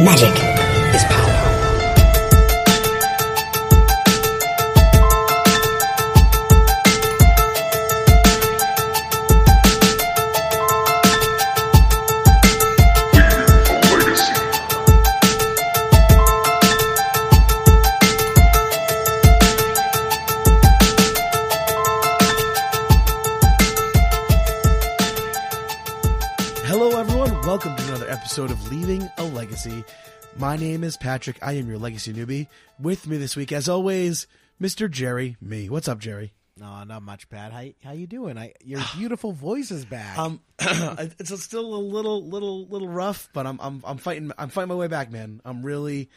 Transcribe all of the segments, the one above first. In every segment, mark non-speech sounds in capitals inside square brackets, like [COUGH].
Magic Patrick. I am your legacy newbie. With me this week, as always, Mr. Jerry. Me. What's up, Jerry? No, not much, Pat. How how you doing? I, your [SIGHS] beautiful voice is back. Um, [CLEARS THROAT] it's still a little, little, little rough, but I'm, I'm, I'm fighting. I'm fighting my way back, man. I'm really.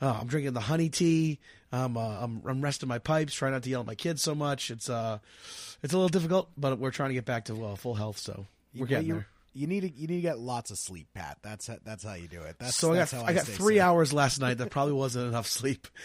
Uh, I'm drinking the honey tea. Um, uh, I'm, I'm resting my pipes, trying not to yell at my kids so much. It's, uh, it's a little difficult, but we're trying to get back to well, full health. So we're getting you, there. You need to you need to get lots of sleep, Pat. That's how, that's how you do it. That's So I got how I got three hours last night. That probably wasn't enough sleep. [LAUGHS]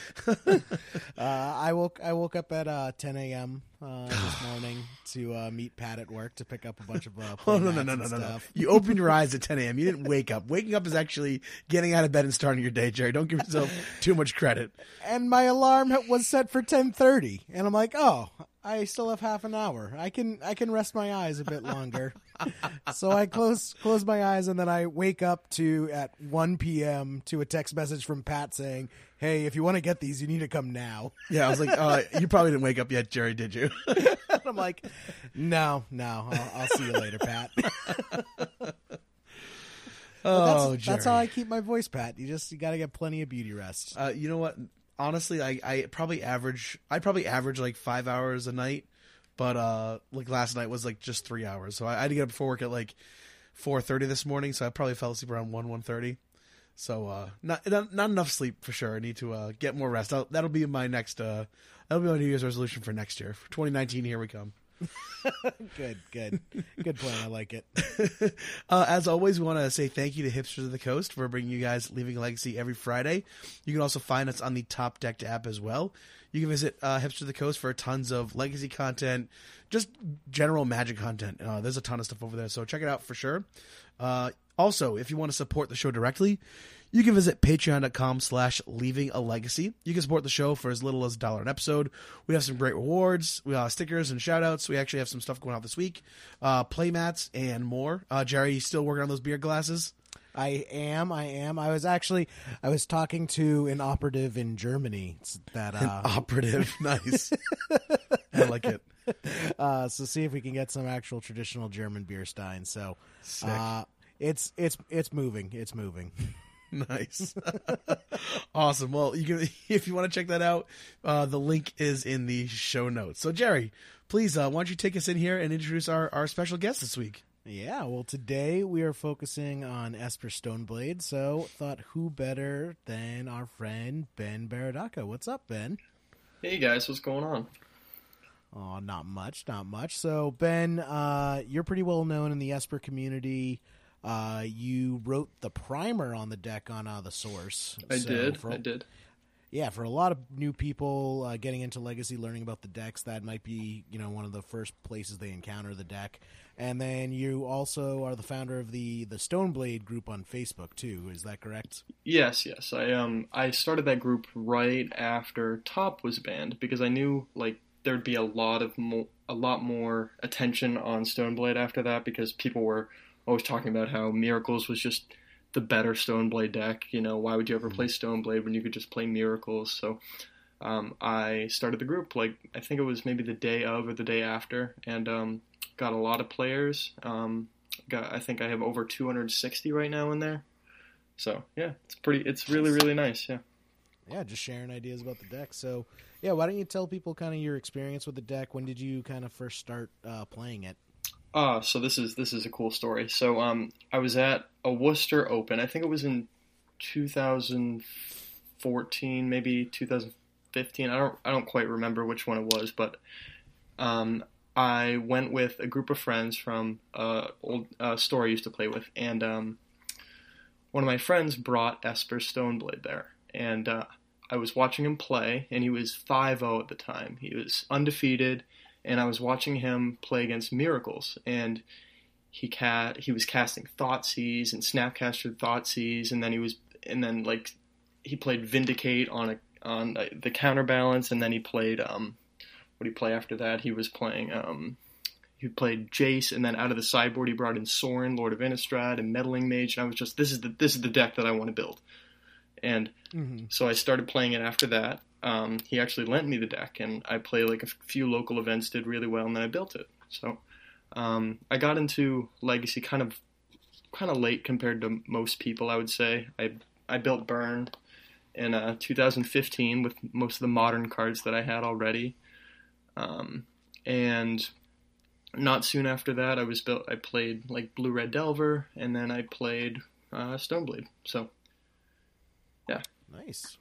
Uh, I woke I woke up at uh, 10 a.m. Uh, this [SIGHS] morning to uh, meet Pat at work to pick up a bunch of uh, [LAUGHS] Oh no no no no no! no. stuff. You opened your eyes at 10 a.m. You didn't wake up. Waking up is actually getting out of bed and starting your day, Jerry. Don't give yourself [LAUGHS] too much credit. And my alarm was set for 10:30, and I'm like, oh. I still have half an hour. I can I can rest my eyes a bit longer. [LAUGHS] so I close close my eyes and then I wake up to at 1 p.m. to a text message from Pat saying, "Hey, if you want to get these, you need to come now." Yeah, I was like, uh, you probably didn't wake up yet, Jerry, did you? and [LAUGHS] I'm like, "No, no, I'll, I'll see you later, Pat." [LAUGHS] oh, that's, Jerry. that's how I keep my voice, Pat. You just you got to get plenty of beauty rest. Uh, you know what? Honestly, I, I probably average. I probably average like five hours a night, but uh, like last night was like just three hours. So I, I had to get up before work at like four thirty this morning. So I probably fell asleep around one one thirty. So uh, not, not not enough sleep for sure. I need to uh, get more rest. I'll, that'll be my next. Uh, that'll be my New Year's resolution for next year. For 2019, here we come. [LAUGHS] Good, good, good plan. I like it. [LAUGHS] Uh, as always, we want to say thank you to Hipsters of the Coast for bringing you guys Leaving a Legacy every Friday. You can also find us on the Top Decked app as well. You can visit uh, Hipsters of the Coast for tons of legacy content, just general magic content. Uh, there's a ton of stuff over there, so check it out for sure. Uh, also, if you want to support the show directly, you can visit patreon.com slash leaving a legacy. You can support the show for as little as a dollar an episode. We have some great rewards. We have stickers and shout outs. We actually have some stuff going out this week. Uh, playmats and more. Uh, Jerry, you still working on those beer glasses? I am. I am. I was actually. I was talking to an operative in Germany that uh, Operative. [LAUGHS] nice. I like it. [LAUGHS] uh, so see if we can get some actual traditional German beer stein. So uh, it's it's it's moving. It's moving. [LAUGHS] [LAUGHS] Nice. [LAUGHS] awesome. Well, you can [LAUGHS] if you want to check that out, uh, the link is in the show notes. So, Jerry, please, uh, why don't you take us in here and introduce our, our special guest this week? Yeah, well, today we are focusing on Esper Stoneblade, so thought who better than our friend Ben Baradaka. What's up, Ben? Hey guys, what's going on? Oh, not much, not much. So, Ben, uh, you're pretty well known in the Esper community. Uh, you wrote the primer on the deck on uh, the source. I So did. for- I did. yeah, for a lot of new people uh, getting into Legacy, learning about the decks, that might be you know one of the first places they encounter the deck. And then you also are the founder of the the Stoneblade group on Facebook too. Is that correct? Yes, yes. I um I started that group right after Top was banned because I knew like there'd be a lot of mo- a lot more attention on Stoneblade after that because people were always talking about how Miracles was just the better Stoneblade deck. You know, why would you ever play Stoneblade when you could just play Miracles? So um, I started the group like I think it was maybe the day of or the day after, and um, got a lot of players. Um, got I think I have over 260 right now in there. So yeah, it's pretty. It's really really nice. Yeah. Yeah, just sharing ideas about the deck. So yeah, why don't you tell people kind of your experience with the deck? When did you kind of first start uh, playing it? Ah, so this is this is a cool story. So um, I was at a Worcester Open. I think it was in 2014, maybe 2015. I don't I don't quite remember which one it was, but um, I went with a group of friends from uh, old uh, store I used to play with, and um, one of my friends brought Esper Stoneblade there, and uh, I was watching him play, and he was 5-0 at the time. He was undefeated, and I was watching him play against Miracles, and he cat he was casting Thoughtseize and Snapcaster Thoughtseize, and then he was and then like he played Vindicate on a on the counterbalance, and then he played um, what did he play after that? He was playing um, he played Jace, and then out of the sideboard he brought in Sorin, Lord of Innistrad, and Meddling Mage, and I was just this is the this is the deck that I want to build, and Mm-hmm. so I started playing it after that. Um, he actually lent me the deck, and I played like a few local events, did really well, and then I built it. So um, I got into Legacy kind of kind of late compared to most people, I would say. I I built Burn in uh, 2015 with most of the modern cards that I had already, um, and not soon after that, I was built. I played like Blue Red Delver, and then I played uh, Stoneblade. So yeah, Nice.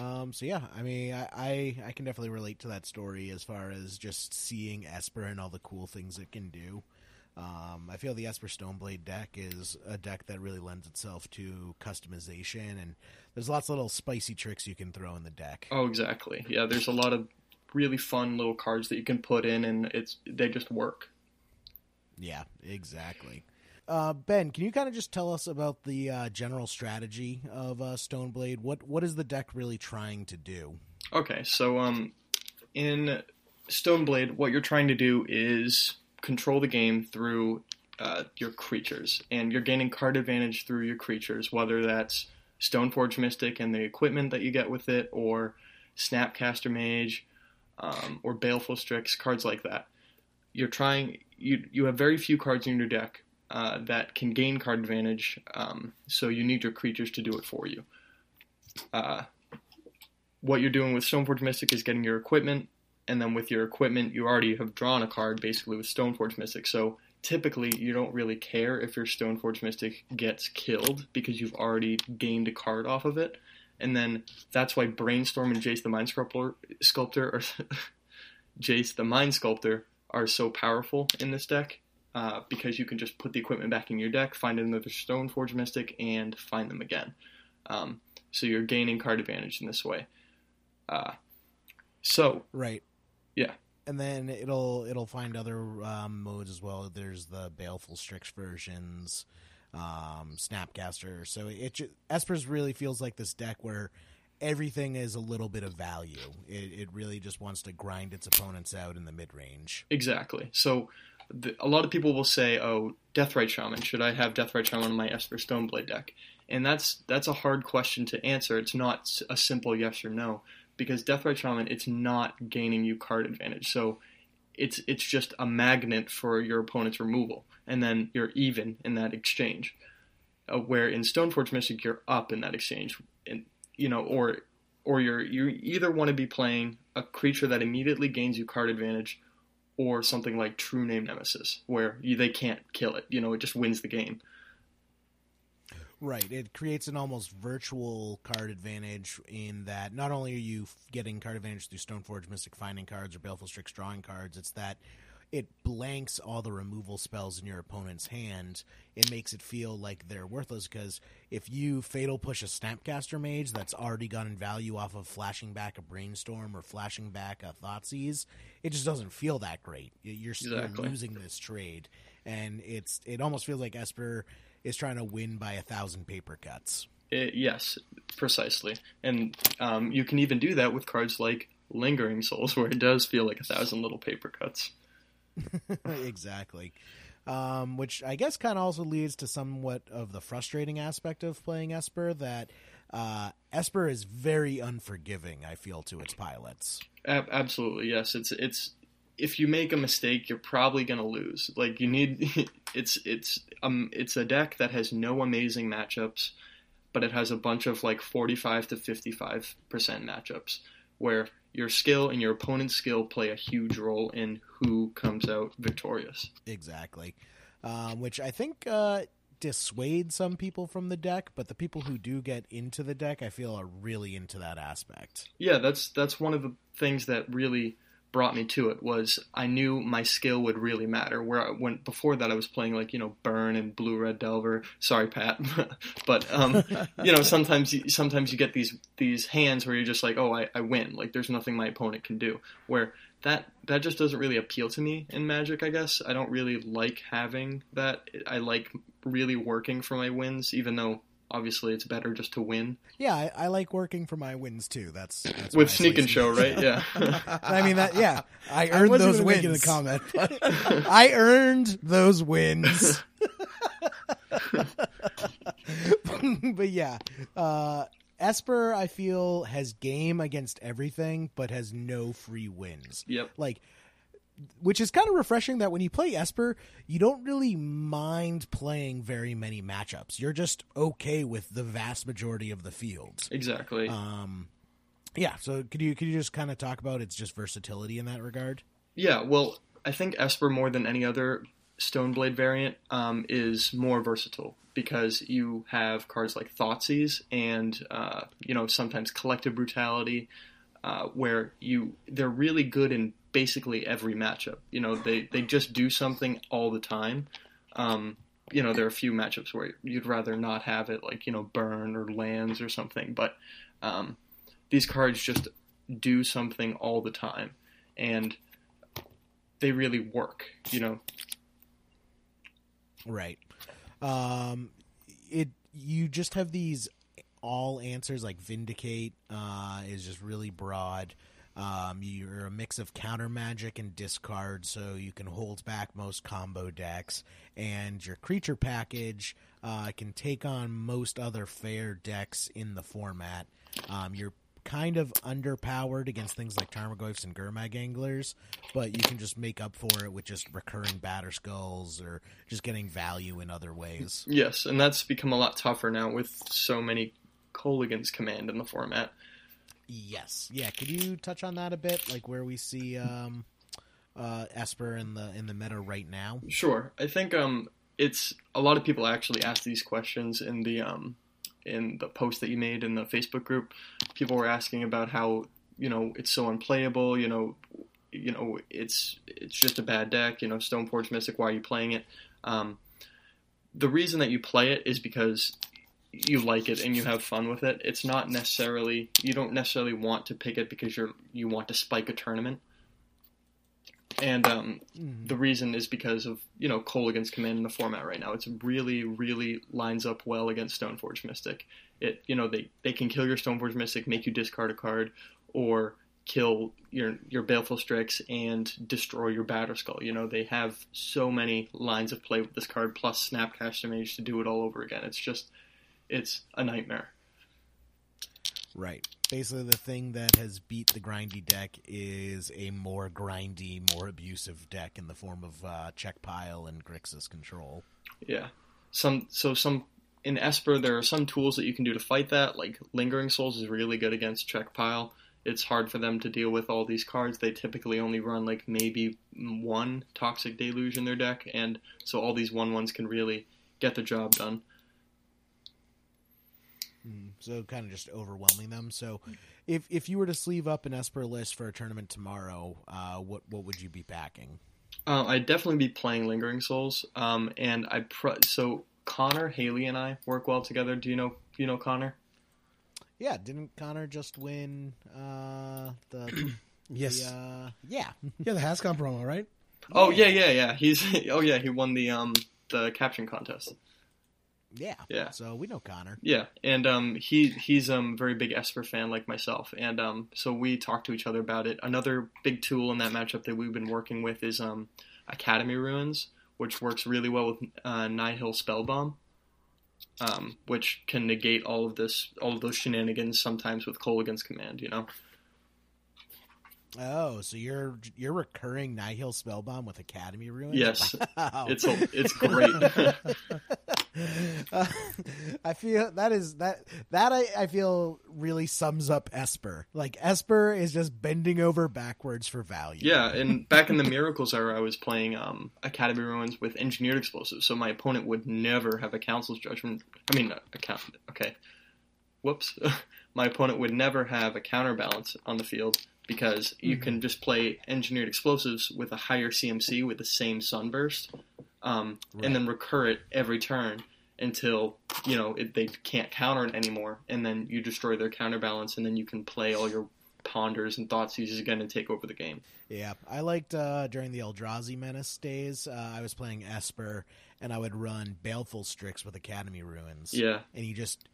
Um, so yeah, I mean, I, I I can definitely relate to that story as far as just seeing Esper and all the cool things it can do. Um, I feel the Esper Stoneblade deck is a deck that really lends itself to customization, and there's lots of little spicy tricks you can throw in the deck. Oh, exactly. Yeah, there's a lot of really fun little cards that you can put in, and it's they just work. Yeah, exactly. Uh, ben, can you kind of just tell us about the uh, general strategy of uh, Stoneblade? What what is the deck really trying to do? Okay, so um, in Stoneblade, what you're trying to do is control the game through uh, your creatures, and you're gaining card advantage through your creatures, whether that's Stoneforge Mystic and the equipment that you get with it, or Snapcaster Mage, um, or Baleful Strix, cards like that. You're trying. You you have very few cards in your deck uh, that can gain card advantage, um, so you need your creatures to do it for you. Uh, what you're doing with Stoneforge Mystic is getting your equipment, and then with your equipment, you already have drawn a card basically with Stoneforge Mystic. So typically, you don't really care if your Stoneforge Mystic gets killed because you've already gained a card off of it. And then that's why Brainstorm and Jace the Mind Sculptor, Sculptor or [LAUGHS] Jace the Mind Sculptor are so powerful in this deck. Uh, because you can just put the equipment back in your deck, find another Stoneforge Mystic, and find them again. Um, so you're gaining card advantage in this way. Uh, so Right. Yeah. And then it'll it'll find other um, modes as well. There's the Baleful Strix versions, um, Snapcaster. So it Esper's really feels like this deck where everything is a little bit of value. It, it really just wants to grind its opponents out in the mid range. Exactly. So a lot of people will say, "Oh, Deathrite Shaman. Should I have Deathrite Shaman on my Esper Stoneblade deck?" And that's that's a hard question to answer. It's not a simple yes or no because Deathrite Shaman it's not gaining you card advantage. So it's it's just a magnet for your opponent's removal, and then you're even in that exchange. Uh, where in Stoneforge Mystic you're up in that exchange, and you know, or or you're you either want to be playing a creature that immediately gains you card advantage, or something like True Name Nemesis, where you, they can't kill it. You know, it just wins the game. Right. It creates an almost virtual card advantage in that not only are you getting card advantage through Stoneforge Mystic finding cards or Baleful Strix drawing cards, it's that it blanks all the removal spells in your opponent's hand. It makes it feel like they're worthless because if you fatal push a Snapcaster Mage that's already gotten value off of flashing back a Brainstorm or flashing back a Thoughtseize, it just doesn't feel that great. You're still Exactly. losing this trade, and it's it almost feels like Esper is trying to win by a thousand paper cuts. It, yes, precisely. And um, you can even do that with cards like Lingering Souls, [LAUGHS] where it does feel like a thousand little paper cuts. [LAUGHS] exactly. Um, which I guess kind of also leads to somewhat of the frustrating aspect of playing Esper that uh, Esper is very unforgiving. I feel to its pilots. Ab- absolutely, yes. It's it's if you make a mistake, you're probably gonna lose. Like you need [LAUGHS] it's it's um it's a deck that has no amazing matchups, but it has a bunch of like 45 to 55 percent matchups where your skill and your opponent's skill play a huge role in who comes out victorious. Exactly. Um, which I think uh, dissuade some people from the deck, but the people who do get into the deck, I feel, are really into that aspect. Yeah, that's that's one of the things that really brought me to it was I knew my skill would really matter. Where I went before that, I was playing like you know Burn and Blue Red Delver. Sorry, Pat, [LAUGHS] but um, you know sometimes you, sometimes you get these these hands where you're just like, oh, I, I win. Like there's nothing my opponent can do. Where that that just doesn't really appeal to me in Magic. I guess I don't really like having that. I like really working for my wins, even though obviously it's better just to win Yeah, I, I like working for my wins too. That's, that's with why sneak and show, right? Yeah. [LAUGHS] I mean that. Yeah, I I earned wasn't those gonna make a wins. comment, [LAUGHS] I earned those wins. [LAUGHS] but yeah, uh, Esper, I feel has game against everything, but has no free wins. yep. Like, which is kind of refreshing that when you play Esper, you don't really mind playing very many matchups. You're just okay with the vast majority of the fields. Exactly. Um, yeah. So could you could you just kind of talk about its just versatility in that regard? Yeah, well, I think Esper more than any other Stoneblade variant um, is more versatile because you have cards like Thoughtseize and uh, you know sometimes Collective Brutality, uh, where you they're really good in basically every matchup. You know they they just do something all the time. Um, you know there are a few matchups where you'd rather not have it, like you know burn or lands or something, but um, these cards just do something all the time, and they really work. You know, Right. Um, it you just have these all answers like vindicate uh, is just really broad. Um, you're a mix of counter magic and discard, so you can hold back most combo decks. And your creature package uh, can take on most other fair decks in the format. Um, you're kind of underpowered against things like Tarmogoyfs and Gurmag Anglers, but you can just make up for it with just recurring Batterskulls or just getting value in other ways. yes, and that's become a lot tougher now with so many Kolaghan's command in the format. Yes, yeah. Could you touch on that a bit, like where we see um, uh, Esper in the in the meta right now? Sure, I think um, it's a lot of people actually ask these questions in the um, in the post that you made in the Facebook group. People were asking about how you know it's so unplayable. You know, you know it's it's just a bad deck. You know, Stoneforge Mystic. Why are you playing it? Um, the reason that you play it is because you like it and you have fun with it. It's not necessarily you don't necessarily want to pick it because you're you want to spike a tournament. And um, the reason is because of you know Kolaghan's command in the format right now. It's really really lines up well against Stoneforge Mystic. It you know they they can kill your Stoneforge Mystic, make you discard a card, or kill your your Baleful Strix and destroy your Batterskull. You know they have so many lines of play with this card plus Snapcaster Mage to do it all over again. It's just it's a nightmare. Right. Basically, the thing that has beat the grindy deck is a more grindy, more abusive deck in the form of uh, Czech pile and Grixis control. Yeah. Some so some in Esper there are some tools that you can do to fight that. Like Lingering Souls is really good against Czech pile. It's hard for them to deal with all these cards. They typically only run like maybe one Toxic Deluge in their deck, and so all these one ones can really get the job done. So kind of just overwhelming them. So if if you were to sleeve up an Esper list for a tournament tomorrow, uh, what what would you be packing? Uh, I'd definitely be playing Lingering Souls, um, and I pr- so Connor, Haley, and I work well together. Do you know you know Connor? Yeah, didn't Connor just win uh, the, [CLEARS THROAT] yes, the uh, yeah [LAUGHS] yeah, the Hascon promo, right? Oh yeah, yeah, yeah. He's [LAUGHS] oh yeah, he won the um the caption contest. Yeah Yeah. So we know Connor. Yeah, and um, he he's um very big Esper fan like myself, and um, so we talked to each other about it. Another big tool in that matchup that we've been working with is um Academy Ruins, which works really well with uh, Nihil Spellbomb, um, which can negate all of this all of those shenanigans sometimes with Kolaghan's command. You know. Oh, so you're you're recurring Nihil Spellbomb with Academy Ruins? Yes, Wow. it's a, it's [LAUGHS] great. [LAUGHS] [LAUGHS] Uh, I feel that is that that I, I feel really sums up Esper. Like Esper is just bending over backwards for value. Yeah, [LAUGHS] and back in the Miracles era, I was playing um, Academy Ruins with Engineered Explosives, so my opponent would never have a Council's Judgment. I mean, a count. Okay, whoops. [LAUGHS] my opponent would never have a counterbalance on the field because you can just play Engineered Explosives with a higher CMC with the same Sunburst, um, and then recur it every turn until you know it, they can't counter it anymore, and then you destroy their counterbalance, and then you can play all your ponders and Thoughtseizes again and take over the game. Yeah, I liked uh, during the Eldrazi Menace days. Uh, I was playing Esper, and I would run Baleful Strix with Academy Ruins. Yeah. and you just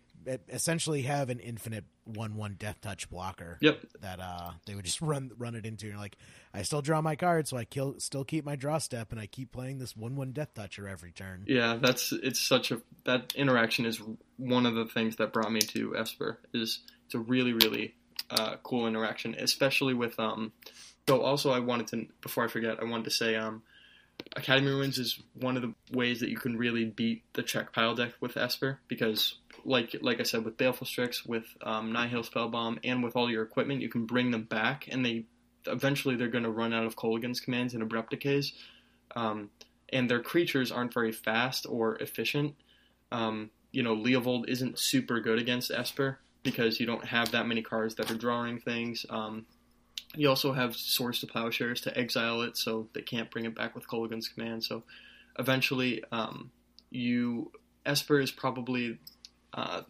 essentially have an infinite one-one Death Touch blocker. Yep. That uh, they would just [LAUGHS] run run it into. And you're like, I still draw my card, so I kill still keep my draw step, and I keep playing this one-one Death Toucher every turn. Yeah, that's it's such a that interaction is one of the things that brought me to Esper. Is it's a really really uh, cool interaction, especially with um. So also, I wanted to before I forget, I wanted to say um, Academy Ruins is one of the ways that you can really beat the Czech pile deck with Esper because, like like I said, with Baleful Strix, with um, Nihil Spellbomb, and with all your equipment, you can bring them back, and they eventually they're going to run out of Kolaghan's commands and Abrupt Decays. Um, and their creatures aren't very fast or efficient. Um, you know, Leovold isn't super good against Esper because you don't have that many cards that are drawing things. Um, you also have Swords to Plowshares to exile it, so they can't bring it back with Kolaghan's command. So eventually, um, you Esper is probably uh,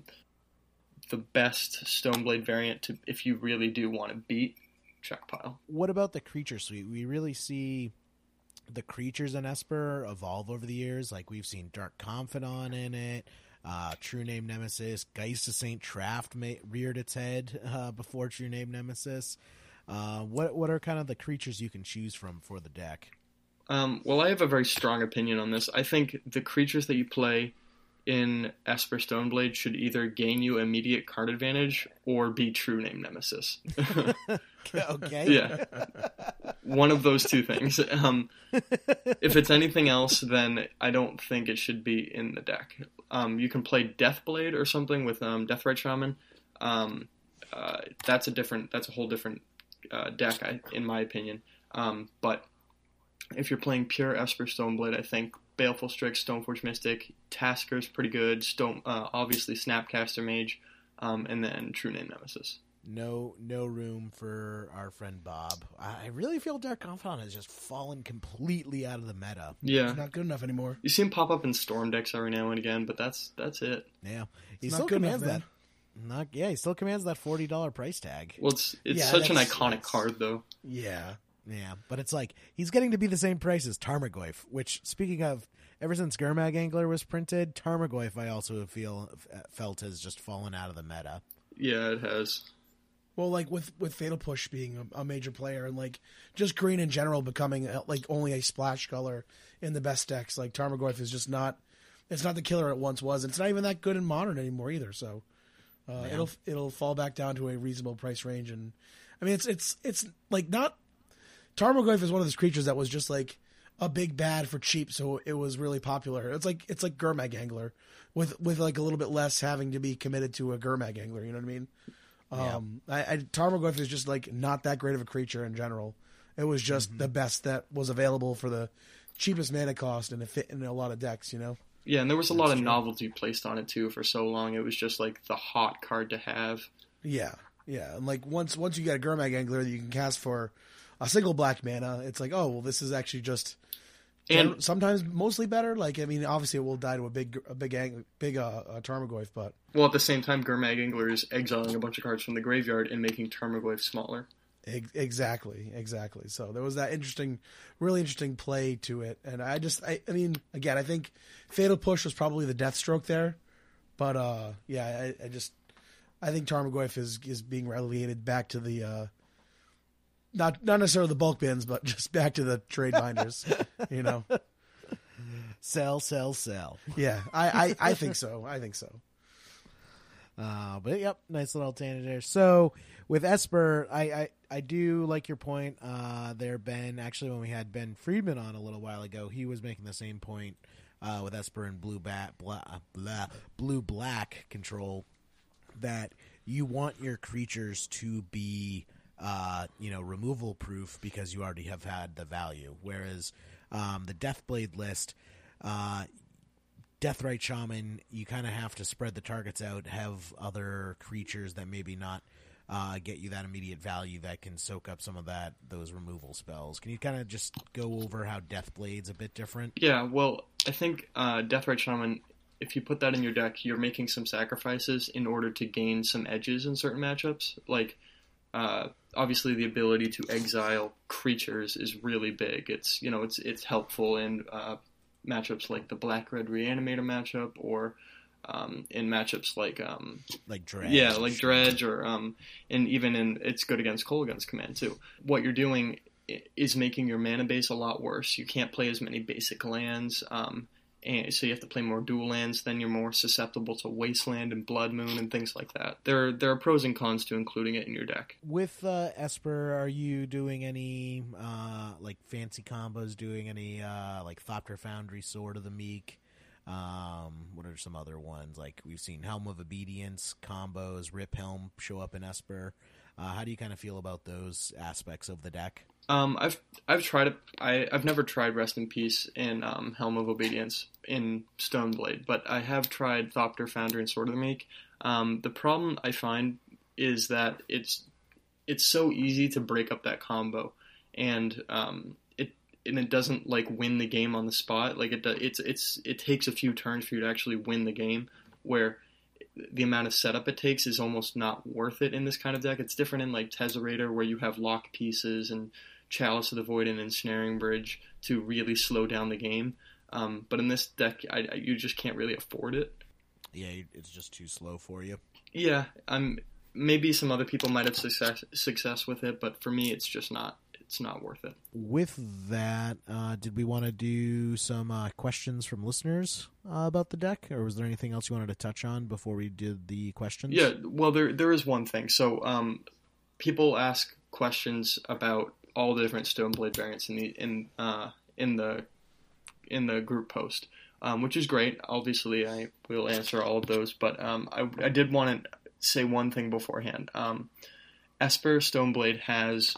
the best Stoneblade variant to if you really do want to beat Czech Pile. What about the creature suite? We really see the creatures in Esper evolve over the years. Like we've seen Dark Confidant in it, uh, True Name Nemesis, Geist of Saint Traft ma- reared its head [LAUGHS] uh, before True Name Nemesis. Uh, what what are kind of the creatures you can choose from for the deck? Um, well, I have a very strong opinion on this. I think the creatures that you play in Esper Stoneblade should either gain you immediate card advantage or be true name nemesis. [LAUGHS] okay. yeah, one of those two things. Um, if it's anything else, then I don't think it should be in the deck. Um, you can play Deathblade or something with um, Deathrite Shaman. Um, uh, that's a different. That's a whole different uh, deck, I, in my opinion. Um, but if you're playing pure Esper Stoneblade, I think Baleful Strix, Stoneforge Mystic, Tasker's pretty good. Stone, uh, obviously Snapcaster Mage, um, and then True Name Nemesis. No, no room for our friend Bob. I really feel Dark Confidant has just fallen completely out of the meta. Yeah, It's not good enough anymore. you see him pop up in Storm decks every now and again, but that's that's it. Yeah, he still not good enough, commands man. that. Not yeah, he still commands that forty dollar price tag. Well, it's it's Yeah, such an iconic card, though. Yeah. Yeah, but it's like he's getting to be the same price as Tarmogoyf. Which, speaking of, ever since Gurmag Angler was printed, Tarmogoyf I also feel felt has just fallen out of the meta. Yeah, it has. Well, like with with Fatal Push being a, a major player, and like just green in general becoming uh like only a splash color in the best decks, like Tarmogoyf is just not. It's not the killer it once was. It's not even that good in modern anymore either. So uh, it'll it'll fall back down to a reasonable price range, and I mean it's it's it's like not. Tarmogoyf is one of those creatures that was just like a big bad for cheap, so it was really popular. It's like it's like Gurmag Angler, with with like a little bit less having to be committed to a Gurmag Angler. You know what I mean? Um, I, I Tarmogoyf is just like not that great of a creature in general. It was just the best that was available for the cheapest mana cost, and it fit in a lot of decks. You know? Yeah, and there was a lot of novelty placed on it too for so long. It was just like the hot card to have. Yeah, yeah. And like once once you get a Gurmag Angler that you can cast for a single black mana, it's like oh well, this is actually just And sometimes mostly better. Like I mean, obviously it will die to a big a big ang- big uh, uh, Tarmogoyf, but well, at the same time, Gurmag Angler is exiling a bunch of cards from the graveyard and making Tarmogoyf smaller. Exactly, exactly. So there was that interesting, really interesting play to it, and I just, I, I mean, again, I think Fatal Push was probably the death stroke there, but uh, yeah, I, I just, I think Tarmogoyf is is being relegated back to the, uh, not not necessarily the bulk bins, but [LAUGHS] just back to the trade binders, you know. [LAUGHS] Sell, sell, sell. Yeah, I, I, I think so. I think so. Uh, but yep, nice little tangent there. So with Esper, I, I, I do like your point uh, there, Ben. Actually, when we had Ben Friedman on a little while ago, he was making the same point uh, with Esper and blue bat, blah, blah, blue black control that you want your creatures to be uh, you know removal proof because you already have had the value. Whereas um, the Deathblade list, uh, Deathrite Shaman, you kind of have to spread the targets out, have other creatures that maybe not uh, get you that immediate value that can soak up some of that those removal spells. Can you kind of just go over how Deathblade's a bit different? Yeah, well, I think uh, Deathrite Shaman, if you put that in your deck, you're making some sacrifices in order to gain some edges in certain matchups. Like, uh, obviously the ability to exile creatures is really big. It's you know it's it's helpful in uh, matchups like the Black Red Reanimator matchup or um, in matchups like um, like dredge. yeah like Dredge or um, and even in it's good against Kolaghan's command too. What you're doing is making your mana base a lot worse. You can't play as many basic lands. Um, and so you have to play more dual lands. Then you're more susceptible to Wasteland and Blood Moon and things like that. There, there are pros and cons to including it in your deck. With uh, Esper, are you doing any uh, like fancy combos? Doing any uh, like Thopter Foundry, Sword of the Meek? Um, what are some other ones? Like we've seen Helm of Obedience combos, Rip Helm show up in Esper. Uh, how do you kind of feel about those aspects of the deck? Um, I've I've tried. I I've never tried Rest in Peace in um, Helm of Obedience in Stoneblade, but I have tried Thopter Foundry and Sword of the Meek. Um, the problem I find is that it's it's so easy to break up that combo, and um, it and it doesn't like win the game on the spot. Like it it's it's it takes a few turns for you to actually win the game. Where the amount of setup it takes is almost not worth it in this kind of deck. It's different in like Tezzerator where you have lock pieces and Chalice of the Void and Ensnaring Bridge to really slow down the game. Um, but in this deck, I, I, you just can't really afford it. Yeah, it's just too slow for you. Yeah, um, maybe some other people might have success success with it, but for me, it's just not. It's not worth it. With that, uh, did we want to do some uh, questions from listeners uh, about the deck, or was there anything else you wanted to touch on before we did the questions? Yeah, well, there there is one thing. So, um, people ask questions about all the different Stoneblade variants in the in uh, in the in the group post, um, which is great. Obviously, I will answer all of those, but um, I, I did want to say one thing beforehand. Um, Esper Stoneblade has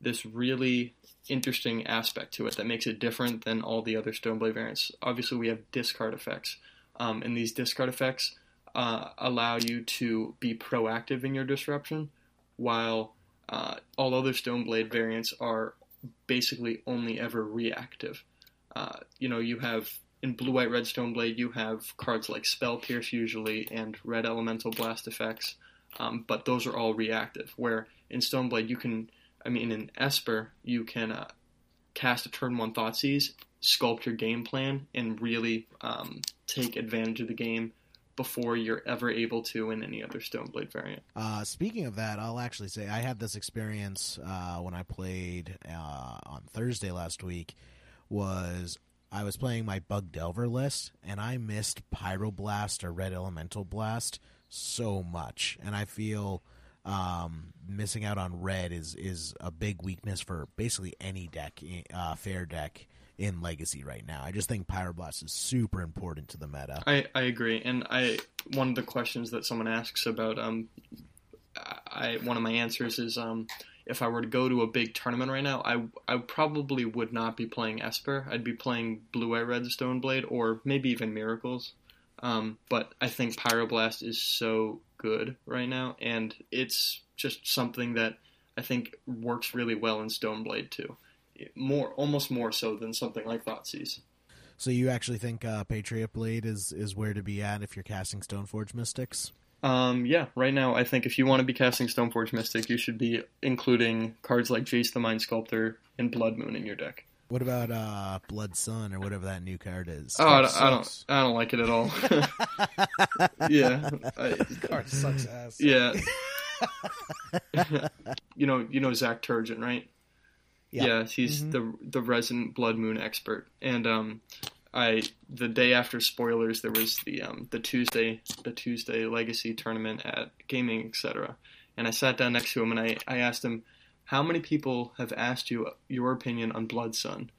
this really interesting aspect to it that makes it different than all the other Stoneblade variants. Obviously, we have discard effects, um, and these discard effects uh, allow you to be proactive in your disruption, while uh, all other Stoneblade variants are basically only ever reactive. Uh, you know, you have in Blue White Red Stoneblade, you have cards like Spell Pierce usually and Red Elemental Blast effects, um, but those are all reactive. Where in Stoneblade, you can, I mean, in Esper, you can uh, cast a turn one Thoughtseize, sculpt your game plan, and really um, take advantage of the game before you're ever able to in any other Stoneblade variant. Uh, speaking of that, I'll actually say I had this experience uh, when I played uh, on Thursday last week. Was I was playing my Bug Delver list and I missed Pyroblast or Red Elemental Blast so much, and I feel um, missing out on red is is a big weakness for basically any deck, uh, fair deck in Legacy right now. I just think Pyroblast is super important to the meta. I, I agree, and I one of the questions that someone asks about um, I one of my answers is um, if I were to go to a big tournament right now, I I probably would not be playing Esper. I'd be playing Blue Eye Red Stoneblade or maybe even Miracles. Um, but I think Pyroblast is so good right now, and it's just something that I think works really well in Stoneblade too. More, almost more so than something like Thoughtseize. So you actually think uh, Patriot Blade is is where to be at if you're casting Stoneforge Mystics? Um, yeah, right now I think if you want to be casting Stoneforge Mystic, you should be including cards like Jace the Mind Sculptor and Blood Moon in your deck. What about uh, Blood Sun or whatever that new card is? Oh, I don't, I don't, I don't like it at all. [LAUGHS] yeah, I, [LAUGHS] Card sucks ass. yeah. [LAUGHS] you know, you know Zach Turgeon, right? Yeah. Yeah, he's Mhm. the the resident Blood Moon expert, and um, I the day after spoilers, there was the um the Tuesday the Tuesday Legacy tournament at Gaming Etc. And I sat down next to him and I I asked him, how many people have asked you your opinion on Blood Sun?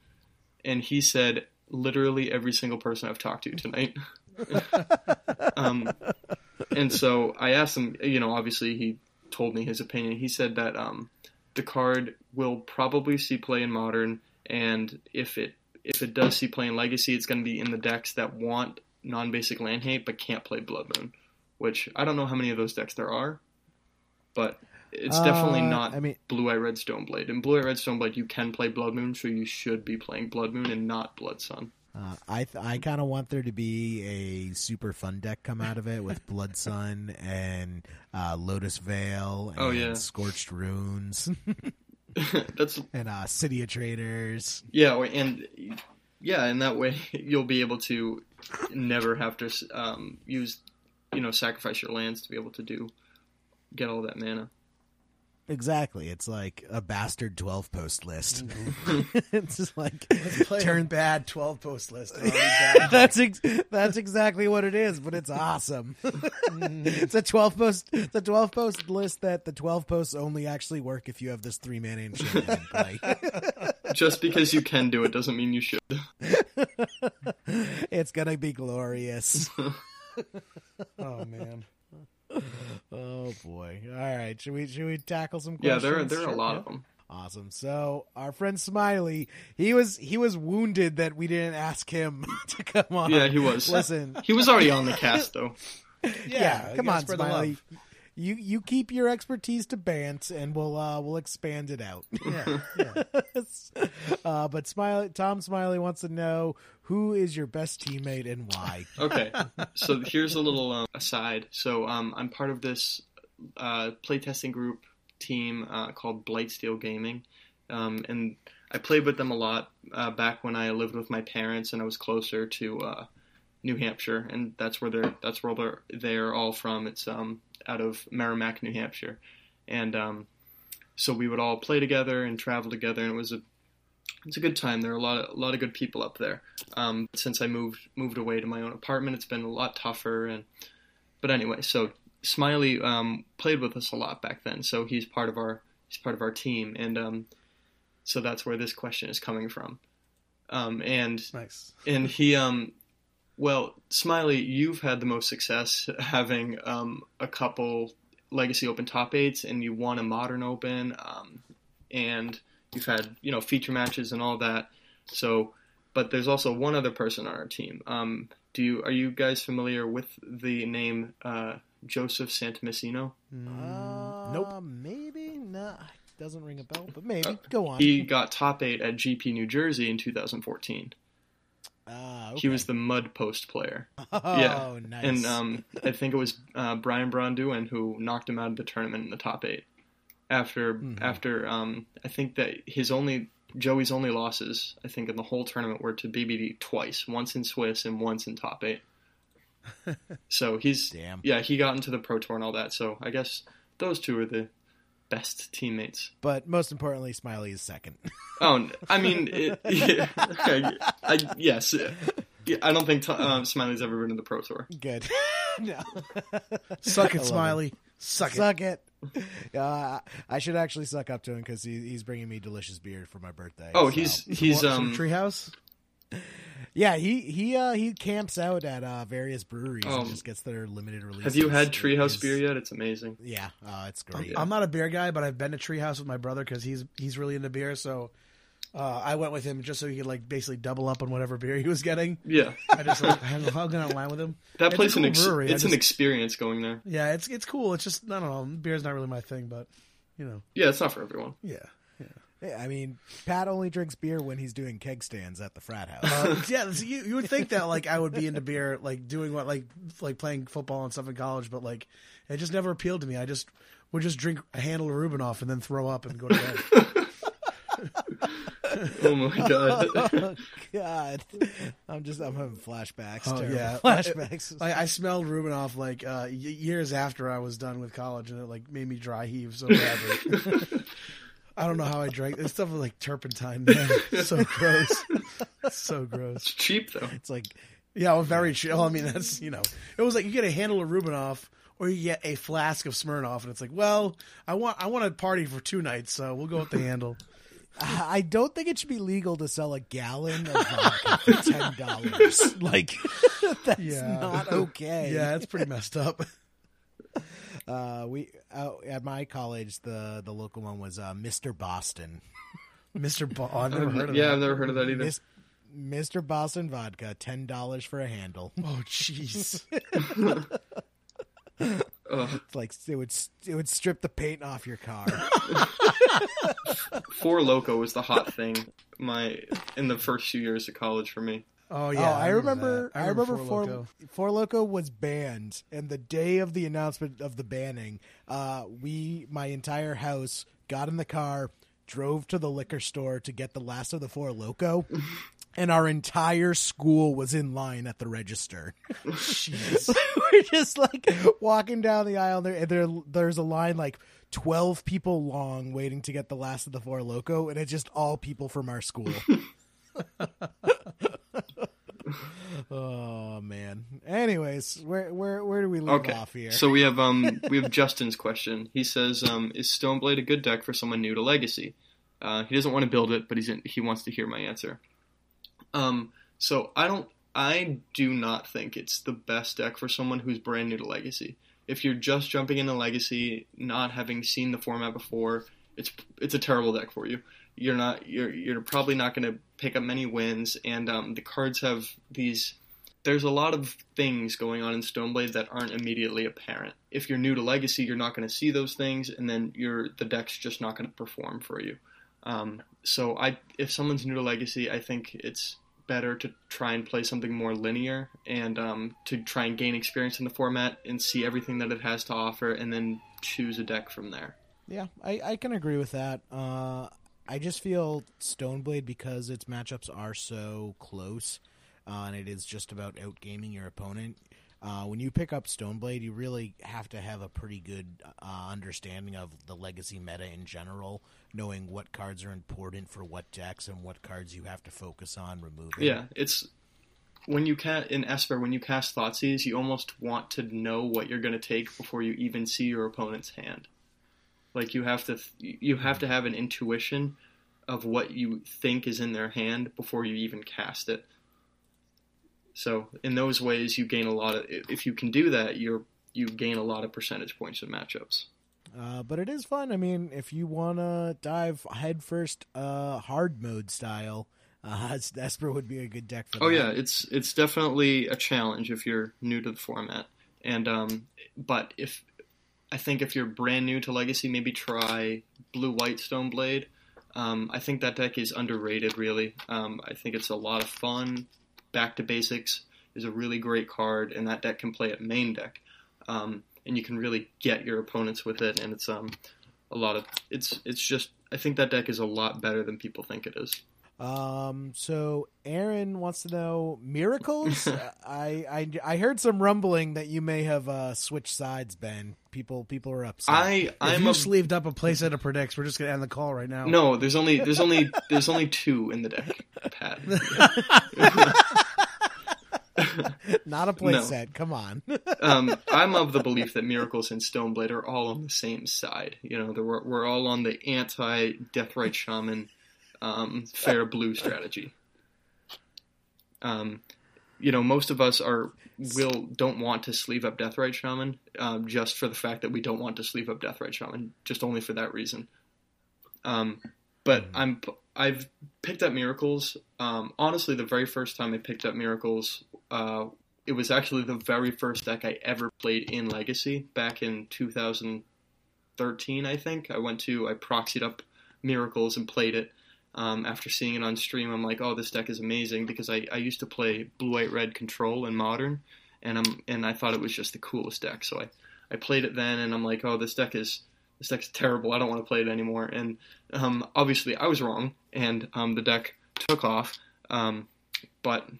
And he said, literally every single person I've talked to tonight. [LAUGHS] um, and so I asked him, you know, obviously he told me his opinion. He said that um, the card will probably see play in modern, and if it if it does see play in legacy, it's going to be in the decks that want non-basic land hate but can't play Blood Moon. Which I don't know how many of those decks there are, but it's definitely Uh, not I mean, Blue Eye Red Stoneblade. In Blue Eye Red Stoneblade, you can play Blood Moon, so you should be playing Blood Moon and not Blood Sun. Uh, I th- I kind of want there to be a super fun deck come out of it with [LAUGHS] Blood Sun and uh, Lotus Vale and Oh, yeah. Scorched Ruins [LAUGHS] That's [LAUGHS] and uh, City of Traders. yeah, and yeah, and that way you'll be able to never have to um, use, you know, sacrifice your lands to be able to do get all that mana. Exactly. It's like a bastard 12 post list. Mm-hmm. [LAUGHS] it's just like turn bad twelve post list. Already [LAUGHS] bad. that's ex- that's exactly what it is, but it's awesome. [LAUGHS] it's a 12 post it's a 12 post list that the 12 posts only actually work if you have this three man enchantment in play. Just because you can do it doesn't mean you should. it's going to be glorious. oh man. Oh boy. All right, should we should we tackle some Questions? Yeah, questions? there are, there are a Sure. lot of them. Awesome. So our friend Smiley, he was he was wounded that we didn't ask him [LAUGHS] to come on. Yeah, he was. Listen, He was already on the cast though. [LAUGHS] yeah, you come on, spread the Smiley. Love. You you keep your expertise to Bant, and we'll uh, we'll expand it out. Yeah, [LAUGHS] yeah. [LAUGHS] uh, but Smiley, Tom Smiley wants to know who is your best teammate and why. Okay, [LAUGHS] so here's a little um, aside. So um, I'm part of this uh, playtesting group team uh, called Blightsteel Gaming, um, and I played with them a lot uh, back when I lived with my parents and I was closer to uh, New Hampshire, and that's where they're that's where they're they're all from. It's um, out of Merrimack, New Hampshire, and um, so we would all play together and travel together, and it was a it's a good time. There are a lot of a lot of good people up there. Um, since I moved moved away to my own apartment, it's been a lot tougher. And but anyway, so Smiley um, played with us a lot back then, so he's part of our he's part of our team, and um, so that's where this question is coming from. Um, and Nice. and he um well smiley you've had the most success [LAUGHS] having um a couple legacy open top eights and you won a modern open um and you've had you know feature matches and all that so but there's also one other person on our team um do you are you guys familiar with the name uh joseph santomissino Uh, nope. Maybe not. Doesn't ring a bell, but maybe. Go on. Uh, he got top eight at gp new jersey in 2014 Ah, he was the mud post player Oh, yeah. nice. And um, [LAUGHS] I think it was uh, Brian Braun-Duin who knocked him out of the tournament in the top eight. After Mhm. after um, I think that his only Joey's only losses I think in the whole tournament were to BBD twice, once in Swiss and once in top eight. [LAUGHS] so he's Damn. yeah he got into the pro tour and all that. So I guess those two are the best teammates. But most importantly, Smiley is second. [LAUGHS] Oh, I mean, it, yeah, I, I, yes, Yeah, I don't think um, Smiley's ever been in the pro tour. Good. [LAUGHS] no. Suck [LAUGHS] it, love Smiley. Suck it. Suck it. Uh, I should actually suck up to him because he, he's bringing me delicious beer for my birthday. Oh, so- he's he's Want um some treehouse. Yeah. He he uh, he camps out at uh, various breweries Oh. and just gets their limited release. Have you had Treehouse beer yet? It's amazing. Yeah, uh, it's I'm, great. I'm not a beer guy, but I've been to Treehouse with my brother because he's he's really into beer. So uh, I went with him just so he could like basically double up on whatever beer he was getting. Yeah, I just like I hung hung out in line with him. that It's a place cool an ex- brewery, I it's an experience going there. Yeah, it's it's cool. It's just I don't know. Beer's not really my thing, but you know, Yeah, it's not for everyone. yeah. Yeah, I mean, Pat only drinks beer when he's doing keg stands at the frat house. Uh, yeah, this- you, you would think that like I would be into beer, like doing what like like playing football and stuff in college, but like it just never appealed to me. I just would just drink a handle of Rubinoff and then throw up and go to bed. [LAUGHS] Oh my god. oh [LAUGHS] God, I'm just I'm having flashbacks. Oh, terrible yeah. flashbacks. like I smelled Rubinoff like uh, years after I was done with college, and it like made me dry heave so badly. [LAUGHS] I don't know how I drank. This stuff was like turpentine, man. so gross, so gross. it's cheap though. it's like Yeah, well, very true. Well, I mean, that's you know, it was like you get a handle of Rubinoff or you get a flask of Smirnoff, and it's like, well, I want I want a party for two nights, so we'll go with the handle. I don't think it should be legal to sell a gallon of vodka for ten dollars. [LAUGHS] Like [LAUGHS] that's Yeah. not okay. Yeah, it's pretty messed up. Uh, we uh, at my college, the the local one was uh, Mister Boston. [LAUGHS] Mister Bo- oh, I've never heard of yeah, that. I've never heard of that either. Mis- Mr. Boston vodka, ten dollars for a handle. [LAUGHS] Oh, jeez. [LAUGHS] It's like it would it would strip the paint off your car. Four Loko was the hot thing my in the first few years of college for me. Oh Oh, yeah, I remember. that. I remember, Four Loko. Four Loko was banned, and the day of the announcement of the banning, uh, we, my entire house, got in the car, drove to the liquor store to get the last of the Four Loko, [LAUGHS] and our entire school was in line at the register. Jeez. [LAUGHS] We're just like walking down the aisle there, and there there's a line like. 12 people long waiting to get the last of the Four Loko and it's just all people from our school [LAUGHS] [LAUGHS] Oh man. Anyways, where where where do we leave Okay. off here? So we have um we have Justin's question. He says, um, "Is Stoneblade a good deck for someone new to Legacy?" Uh, he doesn't want to build it, but he's in, he wants to hear my answer. Um, so I don't. I do not think it's the best deck for someone who's brand new to Legacy. If you're just jumping into Legacy, not having seen the format before, it's it's a terrible deck for you. You're not you're you're probably not going to pick up many wins, and um, the cards have these there's a lot of things going on in Stoneblade that aren't immediately apparent. If you're new to Legacy, you're not going to see those things, and then your the deck's just not going to perform for you. Um, so I, if someone's new to Legacy, I think it's better to try and play something more linear and um, to try and gain experience in the format and see everything that it has to offer, and then choose a deck from there. yeah, I, I can agree with that. Uh, I just feel Stoneblade because its matchups are so close, uh, and it is just about outgaming your opponent. Uh, when you pick up Stoneblade, you really have to have a pretty good uh, understanding of the legacy meta in general, knowing what cards are important for what decks and what cards you have to focus on removing. Yeah, it's when you cast in Esper when you cast Thoughtseize, you almost want to know what you're going to take before you even see your opponent's hand. Like you have to you have to have an intuition of what you think is in their hand before you even cast it. So in those ways, you gain a lot of. If you can do that, you're you gain a lot of percentage points in matchups. Uh, but it is fun. I mean, if you want to dive headfirst, uh, hard mode style, [LAUGHS] uh, Esper would be a good deck for That. Oh that. yeah, it's it's definitely a challenge if you're new to the format. And um, but if I think if you're brand new to Legacy, maybe try Blue White Stoneblade. Um, I think that deck is underrated. Really, um, I think it's a lot of fun. Back to Basics is a really great card, and that deck can play at main deck, um, and you can really get your opponents with it. And it's um, a lot of it's it's just I think that deck is a lot better than people think it is. Um, so Aaron wants to know miracles. [LAUGHS] I, I I heard some rumbling that you may have uh, switched sides, Ben. People people are upset. I I'm you a sleeved up a place playset of predicts, we're just gonna end the call right now. No, there's only there's only there's only two in the deck, Pat. [LAUGHS] Not a play No. set. Come on. [LAUGHS] um, I'm of the belief that Miracles and Stoneblade are all on the same side. You know, we're we're all on the anti Deathrite Shaman, um, fair blue strategy. Um, you know, most of us are will don't want to sleeve up Deathrite Shaman, um, just for the fact that we don't want to sleeve up Deathrite Shaman, just only for that reason. Um, but I'm I've picked up Miracles. Um, honestly, the very first time I picked up Miracles, uh, it was actually the very first deck I ever played in Legacy back in 2013, I think. I went to, I proxied up Miracles and played it. Um, after seeing it on stream, I'm like, oh, this deck is amazing because I, I used to play Blue White Red Control in Modern, and I'm and I thought it was just the coolest deck. So I, I played it then, and I'm like, oh, this deck is this deck's terrible. I don't want to play it anymore. And um, obviously, I was wrong, and um, the deck took off. Um, but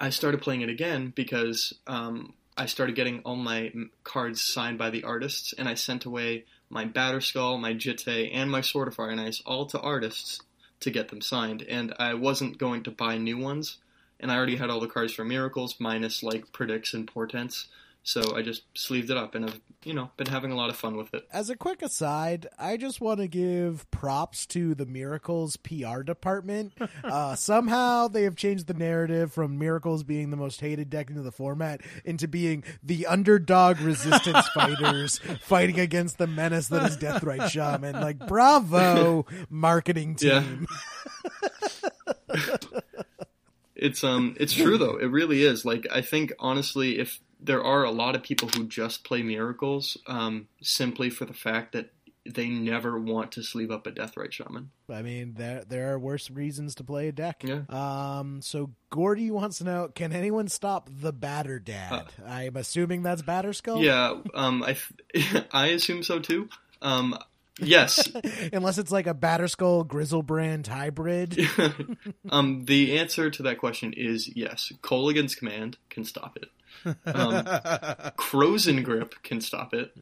I started playing it again because um, I started getting all my cards signed by the artists, and I sent away my Batterskull, my Jitte, and my Sword of Fire and Ice all to artists to get them signed. And I wasn't going to buy new ones, and I already had all the cards for Miracles, minus like Predicts and Portents. So I just sleeved it up, and I've you know been having a lot of fun with it. As a quick aside, I just want to give props to the Miracles PR department. [LAUGHS] Uh, somehow they have changed the narrative from Miracles being the most hated deck into the format into being the underdog resistance [LAUGHS] fighters fighting against the menace that is Deathrite Shaman. Like, bravo, marketing Yeah. team. [LAUGHS] It's um it's true though. It really is. Like I think honestly if there are a lot of people who just play miracles um simply for the fact that they never want to sleeve up a death Deathrite Shaman. I mean, there there are worse reasons to play a deck. Yeah. Um. So Gordy wants to know: Can anyone stop the Batter Dad? I'm assuming that's Batterskull. skull. Yeah, um, I [LAUGHS] I assume so too. Um, yes, [LAUGHS] Unless it's like a Batterskull Griselbrand hybrid. [LAUGHS] um, the answer to that question is yes. Kolaghan's command can stop it. Um, Krosan grip can stop it,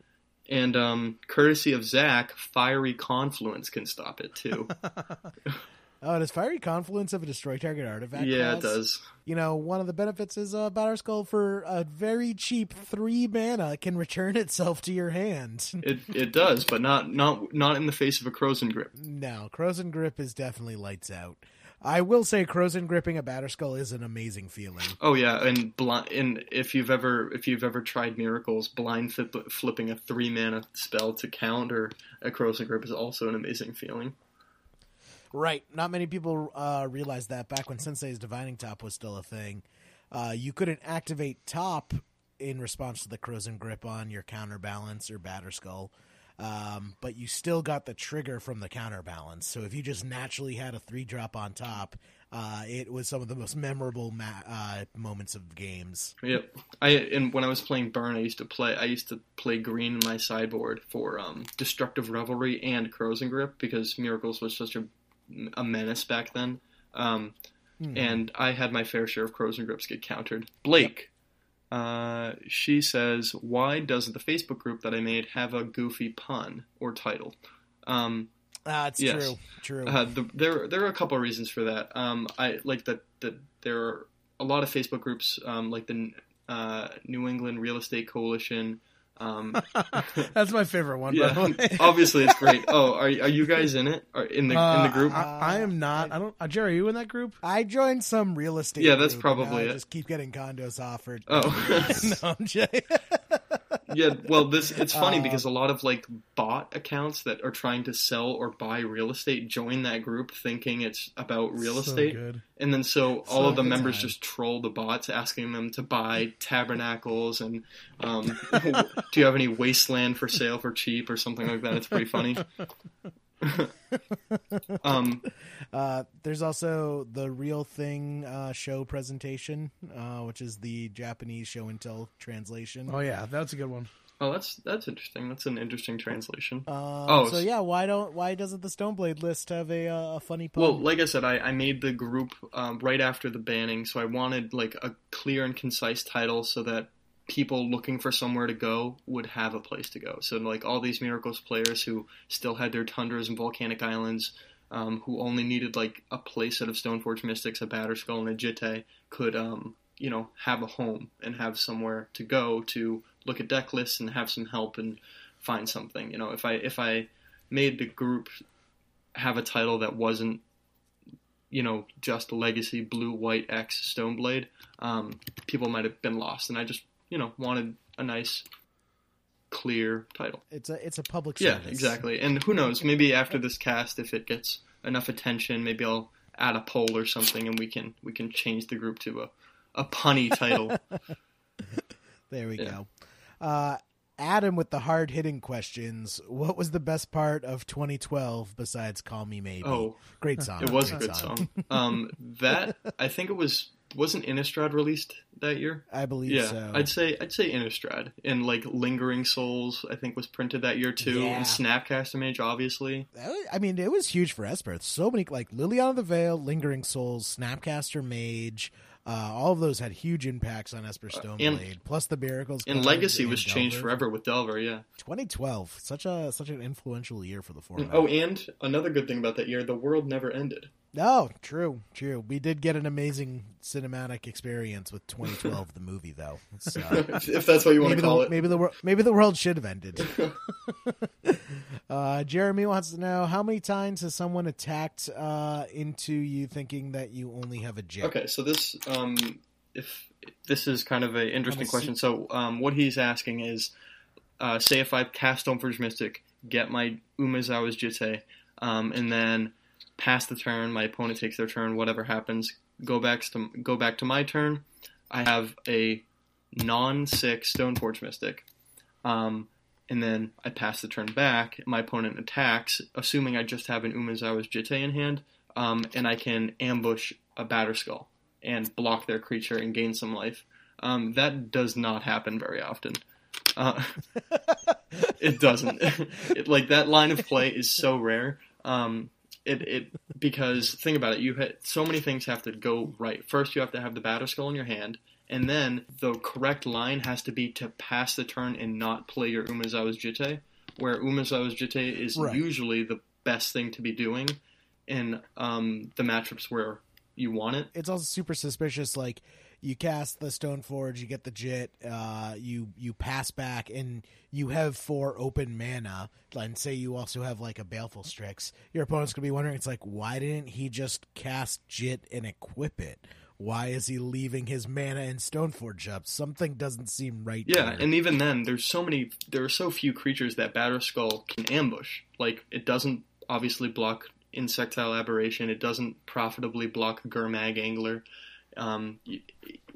and um, courtesy of Zach, fiery confluence can stop it too. [LAUGHS] oh, does Fiery Confluence have a destroy target artifact? yeah, it does. You know, one of the benefits is a uh, Batterskull for a very cheap three mana can return itself to your hand. [LAUGHS] It it does, but not not not in the face of a Krosan grip. No, Krosan Grip is definitely lights out. I will say Krosan gripping a Batterskull is an amazing feeling. Oh yeah, and blind. And if you've ever if you've ever tried miracles, blind flip, flipping a three mana spell to counter a Krosan grip is also an amazing feeling. Right. Not many people uh, realized that back when Sensei's Divining Top was still a thing. Uh, you couldn't activate Top in response to the Krosan Grip on your counterbalance or Batterskull. Um, but you still got the trigger from the counterbalance. So if you just naturally had a three drop on top, uh, it was some of the most memorable ma- uh, moments of games. Yep. I and when I was playing Burn, I used to play. I used to play green in my sideboard for um, Destructive Revelry and Krosan Grip because Miracles was such a, a menace back then. Um, And I had my fair share of Krosan Grips get countered. Blake, uh, she says, "Why doesn't the Facebook group that I made have a goofy pun or title?" Um, Ah, it's Yes. true. True. uh, the, there, there are a couple of reasons for that. Um, I like that. That there are a lot of Facebook groups, um, like the uh, New England Real Estate Coalition. Um, [LAUGHS] That's my favorite one, by the yeah, way. [LAUGHS] obviously it's great. Oh, are are you guys in it? Are in the in Uh, the group? I, I am not. I don't. Uh, Jerry, are you in that group? I joined some real estate. Yeah, that's group, and now probably I it. Just keep getting condos offered. Oh. [LAUGHS] no, I'm joking. Yeah. Well, this it's funny Uh, because a lot of like bot accounts that are trying to sell or buy real estate join that group thinking it's about real So estate. good. And then so all of the members time. just troll the bots, asking them to buy tabernacles and um, [LAUGHS] do you have any wasteland for sale for cheap or something like that? It's pretty funny. [LAUGHS] [LAUGHS] um, [LAUGHS] Uh, there's also the Real Thing uh, show presentation, uh, which is the Japanese show and tell translation. Oh yeah, that's a good one. oh, that's that's interesting. That's an interesting translation. Um, oh, so yeah, why don't why doesn't the Stoneblade list have a uh, a funny pun? Well, like I said, I, I made the group um, right after the banning, so I wanted like a clear and concise title so that people looking for somewhere to go would have a place to go. So like all these Miracles players who still had their tundras and volcanic islands, um, who only needed like a place out of Stoneforge Mystics, a Batterskull, and a Jitte, could um, you know have a home and have somewhere to go to look at deck lists and have some help and find something. You know, if I if I made the group have a title that wasn't you know just legacy blue white x stoneblade um, people might have been lost and i just you know wanted a nice clear title it's a it's a public service. yeah exactly and who knows maybe after this cast if it gets enough attention maybe i'll add a poll or something and we can we can change the group to a a punny title [LAUGHS] There we Yeah. go. Uh, Adam with the hard hitting questions. What was the best part of 2012 besides "Call Me Maybe"? oh great song. it was a great good song um that [LAUGHS] i think it was wasn't innistrad released that year I believe Yeah, so. I'd say I'd say Innistrad and like Lingering Souls. I think was printed that year too, Yeah. and Snapcaster Mage, obviously. Was- I mean, it was huge for Esper. So many like Liliana of the Veil, Lingering Souls, Snapcaster Mage. Uh, all of those had huge impacts on Esper Stoneblade. Plus the Miracles. And Legacy and was changed forever with Delver. Yeah. 2012, such a such an influential year for the format. Oh, and another good thing about that year, the world never ended. Oh, true, true. We did get an amazing cinematic experience with 2012, the movie, though. So, [LAUGHS] if, if that's what you want to call the, it. maybe the world maybe the world should have ended. [LAUGHS] [LAUGHS] uh, Jeremy wants to know how many times has someone attacked uh, into you thinking that you only have a jet? Okay, so this um, if this is kind of an interesting question. So um, what he's asking is, uh, say if I cast Stoneforge Mystic, get my Umezawa's Jitte, um, and then pass the turn, my opponent takes their turn, whatever happens, go back to go back to my turn. I have a non six Stoneforge Mystic, um, and then I pass the turn back. My opponent attacks, assuming I just have an Umezawa's Jitte in hand, um, and I can ambush a Batterskull and block their creature and gain some life. Um, that does not happen very often. Uh, [LAUGHS] it doesn't. [LAUGHS] it, like that line of play is so rare. Um, it it because think about it. You had so many things have to go right. First, you have to have the Batterskull in your hand, and then the correct line has to be to pass the turn and not play your Umezawa's Jitte, where Umezawa's Jitte is Right. usually the best thing to be doing in um, the matchups where you want it. it's also super suspicious. Like you cast the stone forge, you get the Jit, uh, you you pass back, and you have four open mana. And say you also have like a Baleful Strix, your opponent's gonna be wondering. It's like, why didn't he just cast Jit and equip it? Why is he leaving his mana and Stoneforge up? Something doesn't seem right. Yeah, there. and even then, there's so many, there are so few creatures that Batterskull can ambush. Like, it doesn't obviously block Insectile Aberration, it doesn't profitably block Gurmag Angler, um,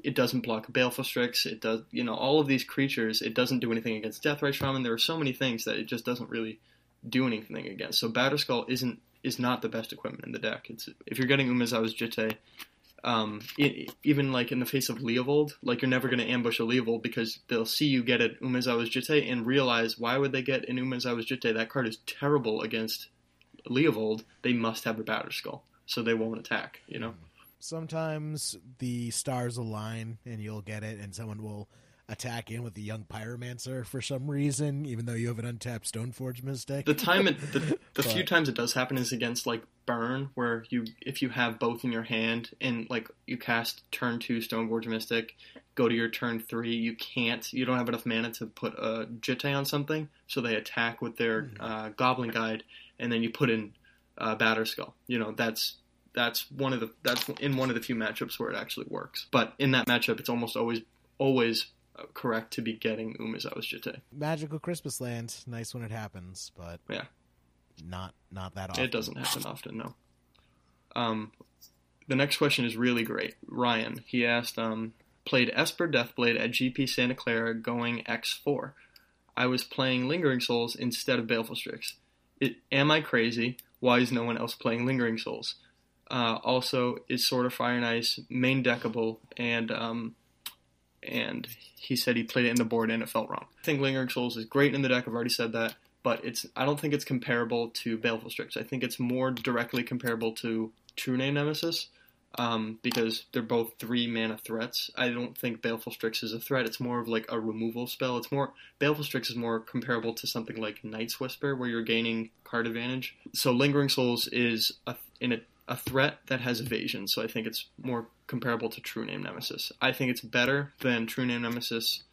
it doesn't block Baleful Strix, it does, you know, all of these creatures, it doesn't do anything against death Deathrite Shaman. There are so many things that it just doesn't really do anything against. So Batterskull isn't, is not the best equipment in the deck. It's, if you're getting Umezawa's Jitte, um, e- even like in the face of Leovold, like you're never going to ambush a Leovold because they'll see you get an Umezawa's Jitte and realize why would they get an Umezawa's Jitte? That card is terrible against Leovold. They must have a Batterskull, so they won't attack. You know, sometimes the stars align and you'll get it, and someone will attack in with the young pyromancer for some reason, even though you have an untapped Stoneforge mystic. the time it, the, [LAUGHS] the few times it does happen is against like burn, where you if you have both in your hand and like you cast turn two Stoneforge Mystic, go to your turn three, you can't, you don't have enough mana to put a Jitte on something, so they attack with their uh, Goblin Guide, and then you put in uh, Batterskull. You know that's that's one of the that's in one of the few matchups where it actually works. But in that matchup, it's almost always always correct to be getting Umezawa's Jitte. Magical Christmas Land, nice when it happens, but Yeah. not not that often. It doesn't happen often, no. Um, the next question is really great. Ryan, he asked, um, played Esper Deathblade at GP Santa Clara going X4. I was playing Lingering Souls instead of Baleful Strix. It, am I crazy? Why is no one else playing Lingering Souls? Uh, also, is Sword of Fire and Ice main deckable? And um, and he said he played it in the board and it felt wrong. I think Lingering Souls is great in the deck. I've already said that but it's I don't think it's comparable to Baleful Strix. I think it's more directly comparable to True Name Nemesis um, because they're both three mana threats. I don't think Baleful Strix is a threat. It's more of like a removal spell. It's more Baleful Strix is more comparable to something like Night's Whisper where you're gaining card advantage. So Lingering Souls is a, in a, a threat that has evasion. So I think it's more comparable to True Name Nemesis. I think it's better than True Name Nemesis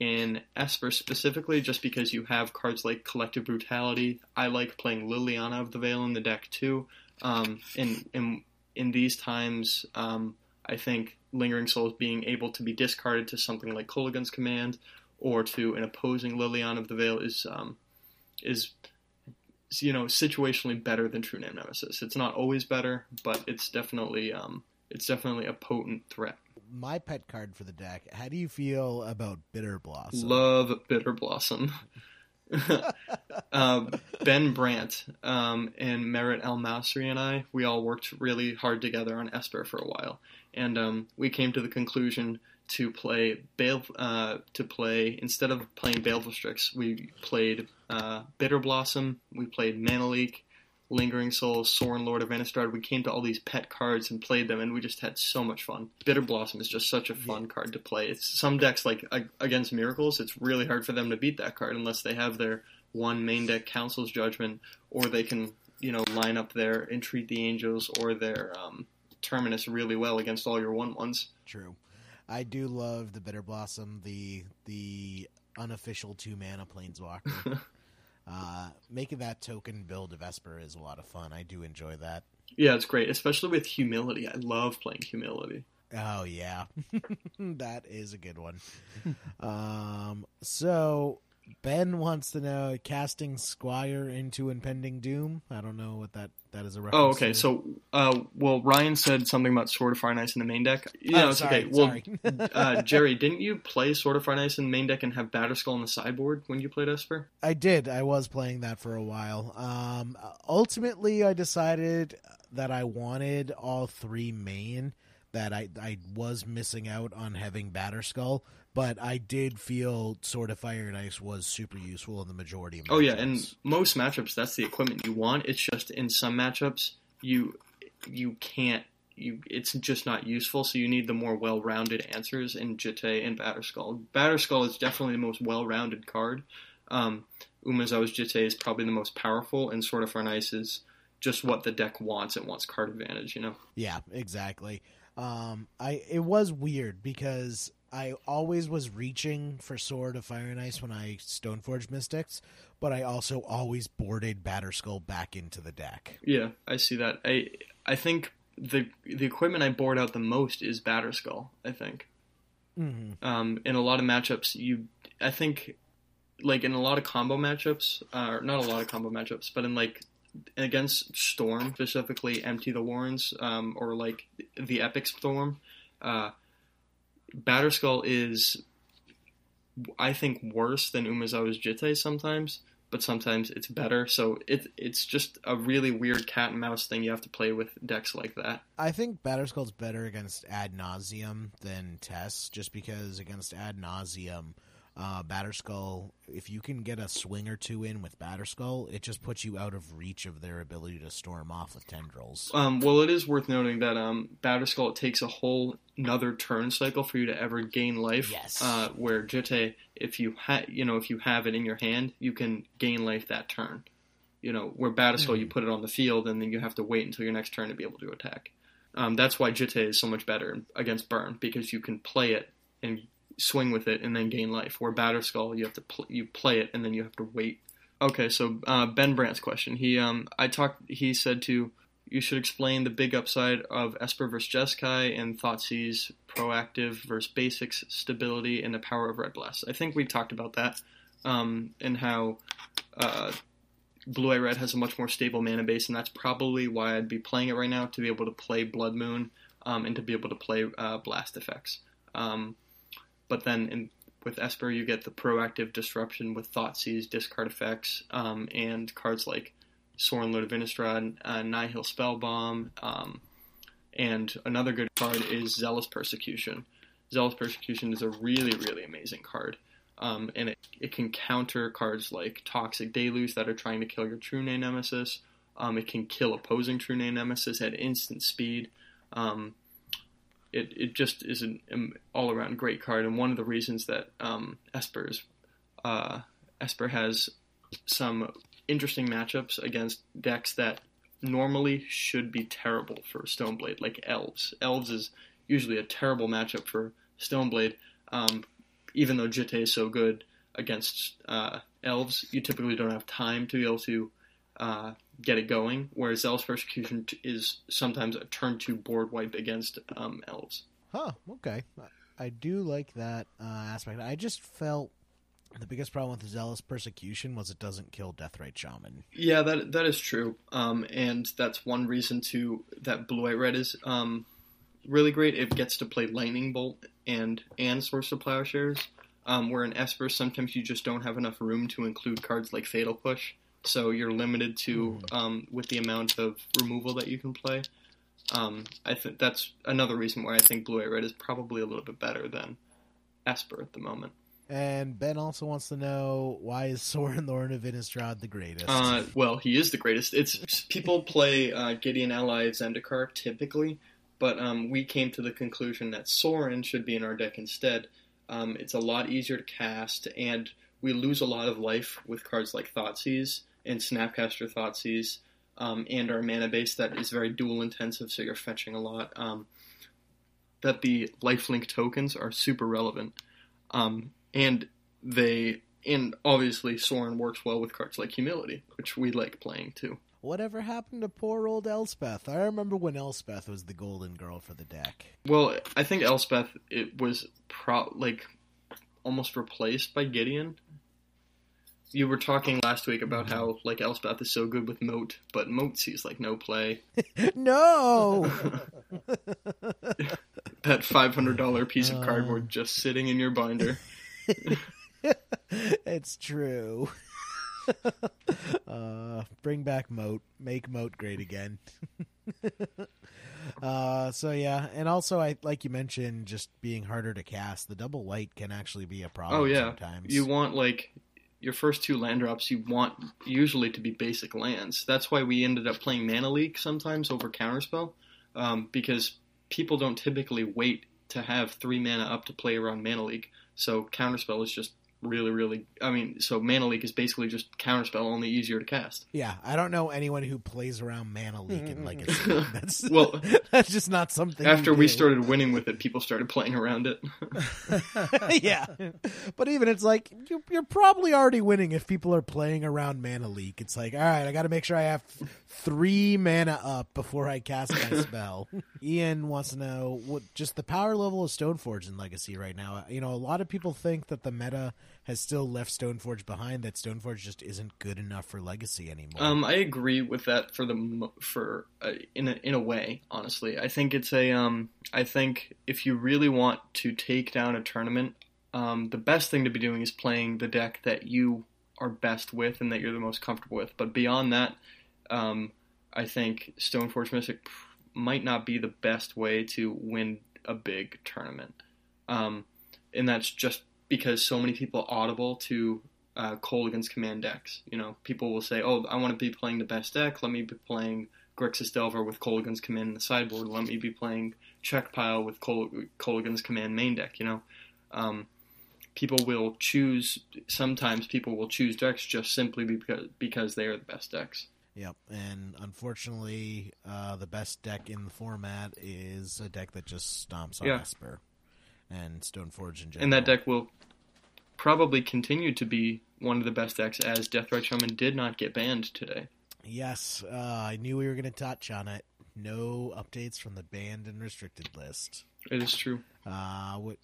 in Esper specifically, just because you have cards like Collective Brutality. I like playing Liliana of the Veil in the deck too. Um, and in, in these times, um, I think Lingering Souls being able to be discarded to something like Kolaghan's Command or to an opposing Liliana of the Veil is um, is you know situationally better than True Name Nemesis. It's not always better, but it's definitely um, it's definitely a potent threat. My pet card for the deck. How do you feel about Bitter Blossom? Love Bitter Blossom. [LAUGHS] uh, ben Brandt um, and Merritt El Masri and I, we all worked really hard together on Esper for a while, and um, we came to the conclusion to play Bale uh, to play instead of playing Baleful Strix, we played uh, Bitter Blossom, we played Mana Leak, Lingering Soul, Sorin Lord of Innistrad. We came to all these pet cards and played them, and we just had so much fun. Bitter Blossom is just such a fun card to play. It's some decks like against Miracles, it's really hard for them to beat that card unless they have their one main deck Council's Judgment, or they can you know line up their Entreat the Angels or their um, Terminus really well against all your one ones. True. I do love the Bitter Blossom, the the unofficial two mana planeswalker. [LAUGHS] uh, making that token build of Esper is a lot of fun. I do enjoy that. Yeah, it's great, especially with Humility. I love playing Humility. Oh yeah, [LAUGHS] that is a good one. um, so Ben wants to know casting Squire into impending doom. I don't know what that that is a reference. Oh, okay. to. So, uh, well, Ryan said something about Sword of Fire and Ice in the main deck. Yeah, Oh, it's sorry, okay. Well, [LAUGHS] uh, Jerry, didn't you play Sword of Fire and Ice in the main deck and have Batterskull on the sideboard when you played Esper? I did. I was playing that for a while. Um, ultimately, I decided that I wanted all three main. That I I was missing out on having Batterskull, but I did feel Sword of Fire and Ice was super useful in the majority of. Oh yeah, and most matchups that's the equipment you want. It's just in some matchups you you can't you it's just not useful. So you need the more well-rounded answers in Jitte and Batterskull. Batterskull is definitely the most well-rounded card. Um, Umezawa's Jitte is probably the most powerful, and Sword of Fire and Ice is just what the deck wants. It wants card advantage, you know. Yeah, exactly. Um, I it was weird because I always was reaching for Sword of Fire and Ice when I Stoneforge Mystics, but I also always boarded Batterskull back into the deck. Yeah, I see that. I I think the the equipment I board out the most is Batterskull. I think. Mm-hmm. Um, in a lot of matchups, you I think like in a lot of combo matchups, uh, or not a lot of combo matchups, but in like against Storm specifically, Empty the Warrens, um, or like the Epic Storm, uh, Batterskull is I think worse than Umezawa's Jitte sometimes, but sometimes it's better. So it it's just a really weird cat and mouse thing you have to play with decks like that. I think Batterskull's better against Ad Nauseam than Tess, just because against Ad Nauseam, uh, Batterskull, if you can get a swing or two in with Batterskull, it just puts you out of reach of their ability to storm off with tendrils. Um, well, it is worth noting that um, Batterskull it takes a whole another turn cycle for you to ever gain life. Yes. Uh, where Jitte, if you ha- you know if you have it in your hand, you can gain life that turn. You know, where Batterskull you put it on the field and then you have to wait until your next turn to be able to attack. Um, that's why Jitte is so much better against Burn because you can play it and swing with it and then gain life. Where Batterskull you have to pl- you play it and then you have to wait. Okay, so uh, Ben Brandt's question. He um I talked. He said to you should explain the big upside of Esper versus Jeskai and Thoughtseize proactive versus basics stability and the power of Red Blast. I think we talked about that um, and how uh, Blue Eye Red has a much more stable mana base, and that's probably why I'd be playing it right now to be able to play Blood Moon um, and to be able to play uh, Blast effects. Um, but then in, with Esper, you get the proactive disruption with Thoughtseize, discard effects, um, and cards like Sorin Lord of Innistrad, uh, Nihil Spellbomb, um, and another good card is Zealous Persecution. Zealous Persecution is a really, really amazing card. Um, and it, it can counter cards like Toxic Deluge that are trying to kill your True Name Nemesis. Um, it can kill opposing True Name Nemesis at instant speed. Um, it, it just is an, an all around great card, and one of the reasons that um, Esper's uh, Esper has some interesting matchups against decks that normally should be terrible for Stoneblade, like Elves. Elves is usually a terrible matchup for Stoneblade. Um, even though Jitte is so good against uh, Elves, you typically don't have time to be able to uh, get it going. Whereas Zealous Persecution t- is sometimes a turn two board wipe against um, Elves. Huh. Okay. I do like that uh, aspect. I just felt the biggest problem with Zealous Persecution was it doesn't kill Deathrite Shaman. Yeah, that that is true, um, and that's one reason to that Blue White Red is um, really great. It gets to play Lightning Bolt and and Swords to Plowshares. Um, where in Esper, sometimes you just don't have enough room to include cards like Fatal Push, so you're limited to um, with the amount of removal that you can play. Um, I think that's another reason why I think Blue White Red is probably a little bit better than Esper at the moment. And Ben also wants to know why is Sorin Lord of Innistrad the greatest? Uh, well, he is the greatest. It's people play uh, Gideon Ally of Zendikar typically, but um, we came to the conclusion that Sorin should be in our deck instead. Um, it's a lot easier to cast, and we lose a lot of life with cards like Thoughtseize and Snapcaster Thoughtseize, um, and our mana base that is very dual intensive, so you're fetching a lot. Um, that the lifelink tokens are super relevant, um, and they and obviously Sorin works well with cards like Humility, which we like playing too. Whatever happened to poor old Elspeth? I remember when Elspeth was the golden girl for the deck. Well, I think Elspeth it was pro like almost replaced by Gideon. You were talking last week about how like Elspeth is so good with Moat, but Moat sees like no play. [LAUGHS] no. [LAUGHS] that five hundred dollar piece of cardboard just sitting in your binder. [LAUGHS] it's true. uh, bring back Moat. Make Moat great again. uh, so yeah, and also I like you mentioned, just being harder to cast. The double white can actually be a problem. Oh yeah, sometimes you want like your first two land drops. You want usually to be basic lands. That's why we ended up playing Mana Leak sometimes over Counterspell, um, because people don't typically wait to have three mana up to play around Mana Leak. So Counterspell is just really, really. I mean, so Mana Leak is basically just Counterspell, only easier to cast. Yeah, I don't know anyone who plays around Mana Leak in Legacy. [LAUGHS] That's [LAUGHS] Well, [LAUGHS] that's just not something. After we started winning with it, people started playing around it. yeah, but even it's like you, you're probably already winning if people are playing around Mana Leak. It's like, all right, I got to make sure I have three mana up before I cast my spell. Ian wants to know what just the power level of Stoneforge in Legacy right now. You know, a lot of people think that the meta has still left Stoneforge behind. That Stoneforge just isn't good enough for Legacy anymore. Um, I agree with that for the for uh, in a, in a way. Honestly, I think it's a um, I think if you really want to take down a tournament, um, the best thing to be doing is playing the deck that you are best with and that you're the most comfortable with. But beyond that, um, I think Stoneforge Mystic might not be the best way to win a big tournament, um, and that's just because so many people audible to uh, Kolaghan's command decks. You know, people will say, "Oh, I want to be playing the best deck. Let me be playing Grixis Delver with Kolaghan's command in the sideboard. Let me be playing Czech Pile with Col- Kolaghan's command main deck." You know, um, people will choose. Sometimes people will choose decks just simply because because they are the best decks. Yep, and unfortunately, uh, the best deck in the format is a deck that just stomps on Yeah. Esper and Stoneforge in general. And that deck will probably continue to be one of the best decks as Deathrite Shaman did not get banned today. Yes, uh, I knew we were going to touch on it. No updates from the banned and restricted list. It is true. Uh, which,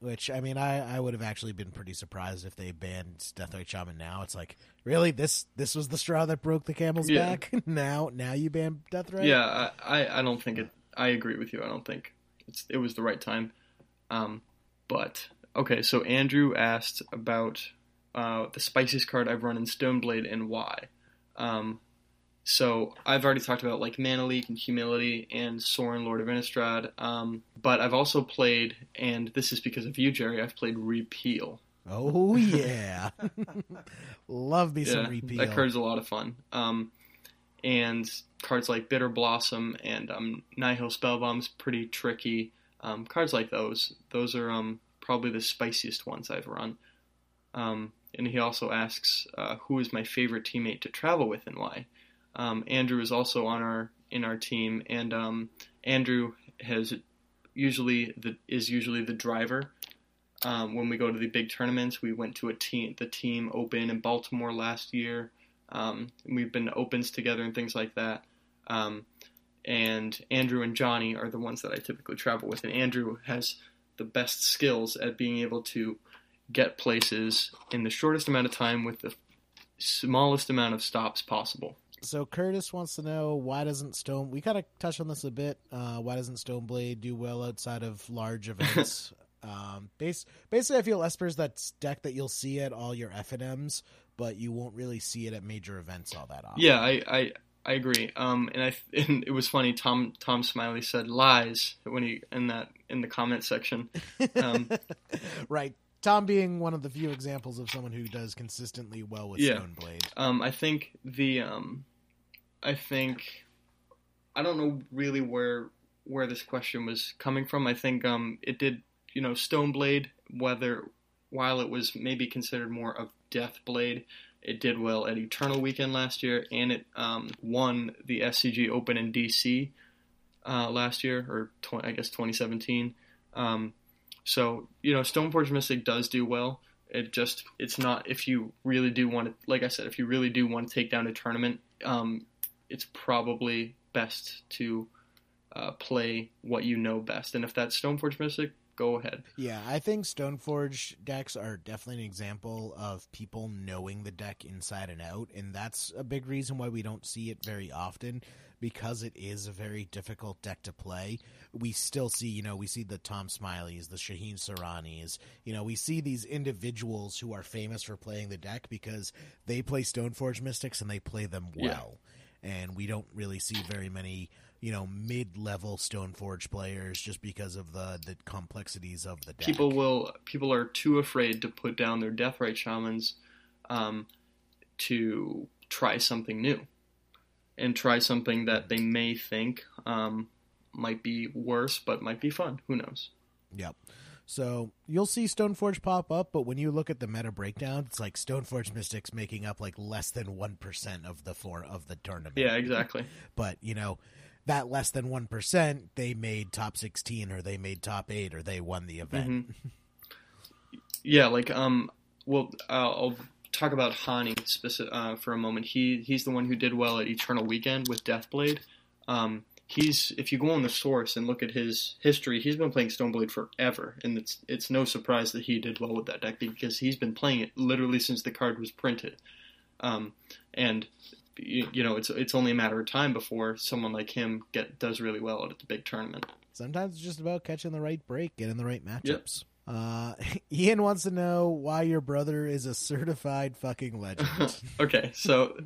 which I mean, I, I would have actually been pretty surprised if they banned Deathrite Shaman now. It's like, really, this this was the straw that broke the camel's Yeah. back. [LAUGHS] now now you ban Deathrite? Yeah, I, I, I don't think it. I agree with you. I don't think it's it was the right time. Um, but okay, so Andrew asked about uh, the spiciest card I've run in Stoneblade and why. Um, so I've already talked about like Mana Leak and Humility and Sorin Lord of Innistrad. Um, but I've also played, and this is because of you, Jerry. I've played Repeal. Oh yeah, [LAUGHS] love me some repeal. That card's a lot of fun. Um, and cards like Bitter Blossom and um, Nihil Spellbomb's pretty tricky. Um, cards like those, those are um, probably the spiciest ones I've run. Um, and he also asks, uh, who is my favorite teammate to travel with and why? Um, Andrew is also on our in our team, and um, Andrew has usually the is usually the driver um, when we go to the big tournaments. We went to a team, the team open in Baltimore last year. We've been to opens together and things like that. Um, and Andrew and Johnny are the ones that I typically travel with. And Andrew has the best skills at being able to get places in the shortest amount of time with the smallest amount of stops possible. So Curtis wants to know why doesn't Stone? We kind of touched on this a bit. Uh, why doesn't Stoneblade do well outside of large [LAUGHS] events? um, base, basically, I feel Esper's that deck that you'll see at all your F and M's, but you won't really see it at major events all that often. Yeah, I, I, I agree. Um, and I [LAUGHS] and it was funny. Tom Tom Smiley said lies when he in that in the comment section. Um, [LAUGHS] right. Tom being one of the few examples of someone who does consistently well with Yeah. Stoneblade. Um, I think the um, I think I don't know really where where this question was coming from. I think um, it did you know Stoneblade whether while it was maybe considered more of Deathblade, it did well at Eternal Weekend last year, and it um, won the SCG Open in DC uh, last year, or I guess 2017. Um, so you know, Stoneforge Mystic does do well. It just it's not if you really do want to, like I said, if you really do want to take down a tournament, um, it's probably best to uh, play what you know best. And if that's Stoneforge Mystic, go ahead. Yeah, I think Stoneforge decks are definitely an example of people knowing the deck inside and out, and that's a big reason why we don't see it very often because it is a very difficult deck to play. We still see, you know, we see the Tom Smileys, the Shaheen Sooranis, you know, we see these individuals who are famous for playing the deck because they play Stoneforge Mystics and they play them well. And we don't really see very many you know mid-level Stoneforge players just because of the the complexities of the deck. People will people are too afraid to put down their Deathrite shamans um, to try something new and try something that they may think um, might be worse, but might be fun. Who knows? Yep. So you'll see Stoneforge pop up, but when you look at the meta breakdown, it's like Stoneforge Mystics making up like less than one percent of the four of the tournament. Yeah, exactly. [LAUGHS] But you know, that less than 1%, they made top 16 or they made top 8 or they won the event. Mm-hmm. [LAUGHS] Yeah, like um well uh, I'll talk about Hani specific, uh, for a moment. He he's the one who did well at Eternal Weekend with Deathblade. Um he's if you go on the source and look at his history, he's been playing Stoneblade forever, and it's it's no surprise that he did well with that deck because he's been playing it literally since the card was printed. Um, and you, you know it's it's only a matter of time before someone like him get does really well at the big tournament. Sometimes it's just about catching the right break, getting the right matchups. Yep. Uh, [LAUGHS] Ian wants to know why your brother is a certified fucking legend. [LAUGHS] okay, so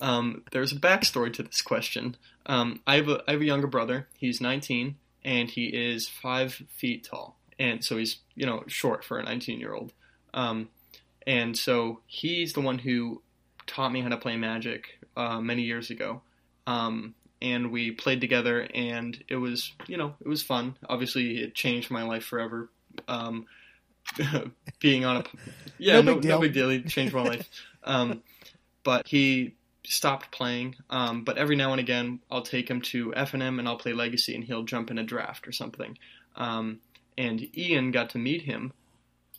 um, there's a backstory to this question. Um, I have a I have a younger brother. He's 19 and he is five feet tall, and so he's you know short for a 19 year old. Um, and so he's the one who taught me how to play Magic uh, many years ago. Um, and we played together, and it was, you know, it was fun. Obviously, it changed my life forever. Um, [LAUGHS] being on a, yeah, no, no, big, no big deal. He changed my life. Um, but he stopped playing. Um, but every now and again, I'll take him to FNM and I'll play Legacy, and he'll jump in a draft or something. Um, and Ian got to meet him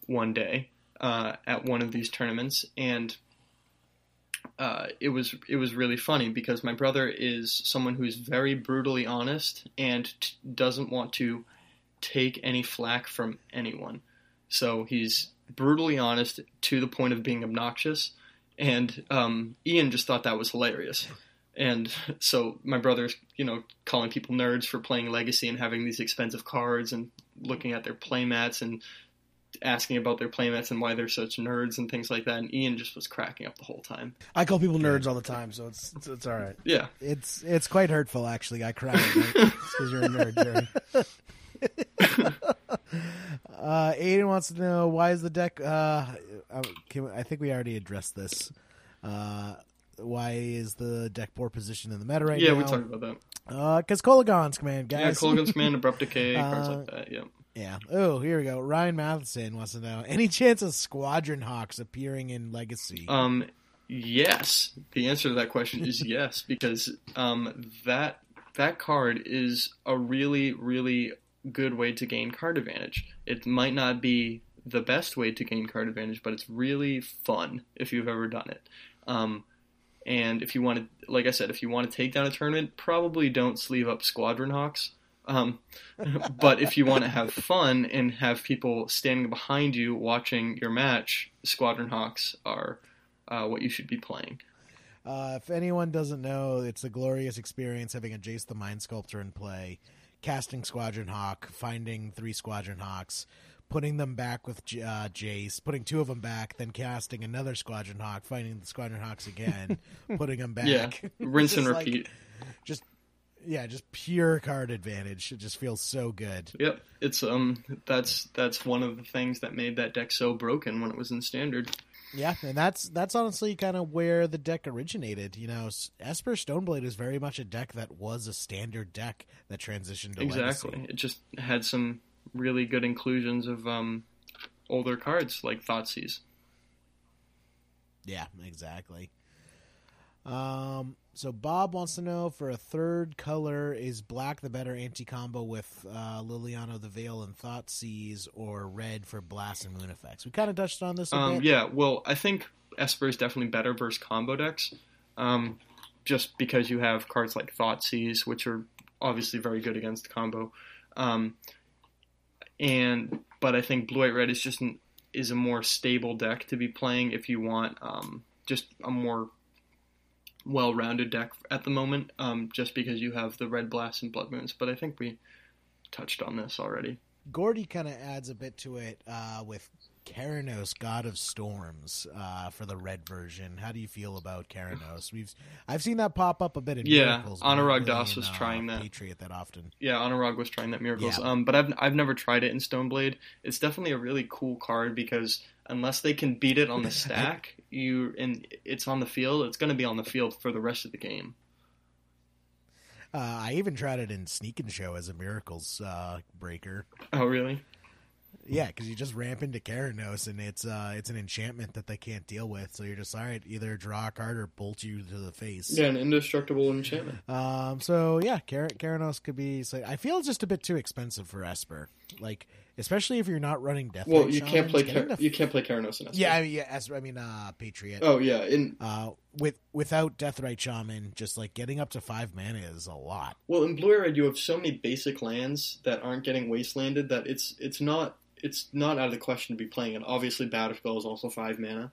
one day uh, at one of these tournaments, and uh, it was it was really funny because my brother is someone who's very brutally honest and t- doesn't want to take any flack from anyone. So he's brutally honest to the point of being obnoxious, and um, Ian just thought that was hilarious. And [LAUGHS] so my brother's, you know, calling people nerds for playing Legacy and having these expensive cards and looking at their playmats and asking about their playmates and why they're such nerds and things like that. And Ian just was cracking up the whole time. I call people nerds all the time, so it's it's, it's all right. Yeah, it's it's quite hurtful actually. I cry because [LAUGHS] you're a nerd, Jerry. [LAUGHS] uh, Aiden wants to know why is the deck. Uh, we, I think we already addressed this. Uh, why is the deck poor position in the meta right yeah, now? Yeah, we talked about that. Because uh, Kolaghan's command, guys. Yeah, Kolaghan's command, [LAUGHS] abrupt decay, cards like uh, that. Yeah. Yeah. Oh, here we go. Ryan Matheson wants to know any chance of Squadron Hawks appearing in Legacy? Um, yes. The answer to that question is [LAUGHS] yes because um that that card is a really really good way to gain card advantage. It might not be the best way to gain card advantage, but it's really fun if you've ever done it. Um, and if you want to, like I said, if you want to take down a tournament, probably don't sleeve up Squadron Hawks um, but if you want to have fun and have people standing behind you watching your match, Squadron Hawks are uh, what you should be playing. Uh, if anyone doesn't know, it's a glorious experience having a Jace the Mind Sculptor in play, casting Squadron Hawk, finding three Squadron Hawks, putting them back with uh, Jace, putting two of them back, then casting another Squadron Hawk, finding the Squadron Hawks again, [LAUGHS] putting them back. Yeah, [LAUGHS] rinse and repeat. Like, just yeah, just pure card advantage. It just feels so good. Yep, it's um that's that's one of the things that made that deck so broken when it was in standard. Yeah, and that's that's honestly kind of where the deck originated. You know, Esper Stoneblade is very much a deck that was a standard deck that transitioned to exactly. Legacy. It just had some really good inclusions of um older cards like Thoughtseize. Yeah, exactly. Um, so Bob wants to know for a third color is black the better anti combo with uh, Liliana the Veil and Thoughtseize or red for blast and moon effects. We kind of touched on this. Um, yeah, well, I think Esper is definitely better versus combo decks, um, just because you have cards like Thoughtseize, which are obviously very good against combo. Um, and but I think blue white red is just an, is a more stable deck to be playing if you want um, just a more well-rounded deck at the moment. Um, just because you have the red blast and blood moons, but I think we touched on this already. Gordy kind of adds a bit to it uh, with Keranos, God of Storms, uh, for the red version. How do you feel about Keranos? We've I've seen that pop up a bit in Yeah, Miracles. not Anurag Das in, was uh, trying that. Patriot that often. Yeah, Anurag was trying that miracles. Yeah. Um, but I've I've never tried it in Stoneblade. It's definitely a really cool card because unless they can beat it on the [LAUGHS] stack, you and it's on the field, it's going to be on the field for the rest of the game. Uh, I even tried it in Sneak and Show as a Miracles uh, breaker. Oh, really? Yeah, because you just ramp into Keranos and it's uh, it's an enchantment that they can't deal with. So you're just all right, either draw a card or bolt you to the face. Yeah, an indestructible enchantment. Um. So yeah, Ker- Keranos could be. So I feel it's just a bit too expensive for Esper. Like, especially if you're not running Death. Well, you can't play Car- you can't play Keranos Esper. Yeah, I mean, yeah. I mean, uh, Patriot. Oh yeah, in Uh, with without Deathrite Shaman, just like getting up to five mana is a lot. well in Blue Red you have so many basic lands that aren't getting wastelanded that it's it's not it's not out of the question to be playing it. Obviously, Batterskull is also five mana,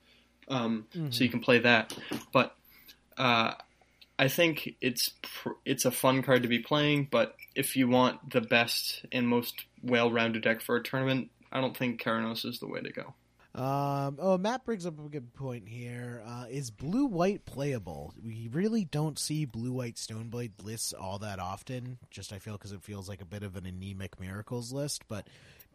um, so you can play that. But uh, I think it's pr- it's a fun card to be playing. But if you want the best and most well-rounded deck for a tournament, I don't think Keranos is the way to go. Um, oh, Matt brings up a good point here. Uh, is blue white playable? We really don't see blue white Stoneblade lists all that often. Just I feel because it feels like a bit of an anemic miracles list. But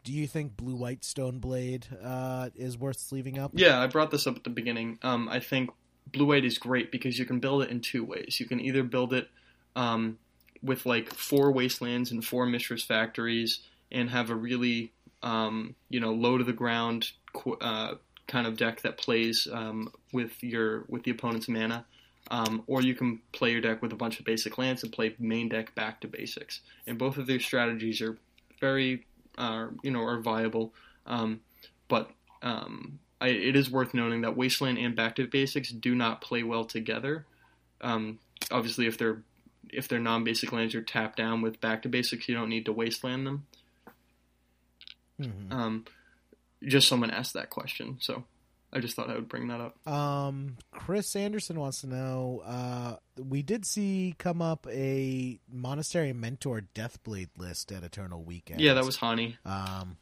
do you think blue white Stoneblade uh, is worth sleeving up? Yeah, I brought this up at the beginning. Um, I think blue white is great because you can build it in two ways. You can either build it um, with like four wastelands and four Mishra's Factories and have a really um, you know low to the ground uh, kind of deck that plays um, with your with the opponent's mana. Um, or you can play your deck with a bunch of basic lands and play main deck back to basics. And both of these strategies are very, uh, you know, are viable. Um, but um, I, it is worth noting that Wasteland and Back to Basics do not play well together. Um, obviously, if they're if they're non-basic lands, you're tapped down with Back to Basics. You don't need to Wasteland them. Mhm. Um, just someone asked that question, so I just thought I would bring that up. Um, Chris Anderson wants to know. Uh, we did see come up a Monastery Mentor Deathblade list at Eternal Weekend. Yeah, that was Hani. Um,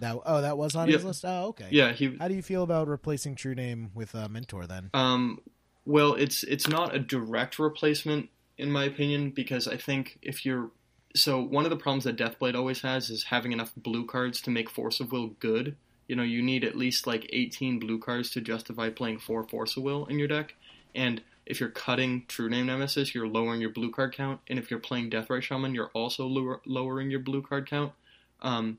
that oh, that was on Yeah. his list. Oh, okay. Yeah, he. How do you feel about replacing True Name with uh, Mentor then? Um, well, it's it's not a direct replacement in my opinion because I think if you're so one of the problems that Deathblade always has is having enough blue cards to make Force of Will good. You know, you need at least like 18 blue cards to justify playing four Force of Will in your deck. And if you're cutting True Name Nemesis, you're lowering your blue card count. And if you're playing Deathrite Shaman, you're also lower, lowering your blue card count. Um,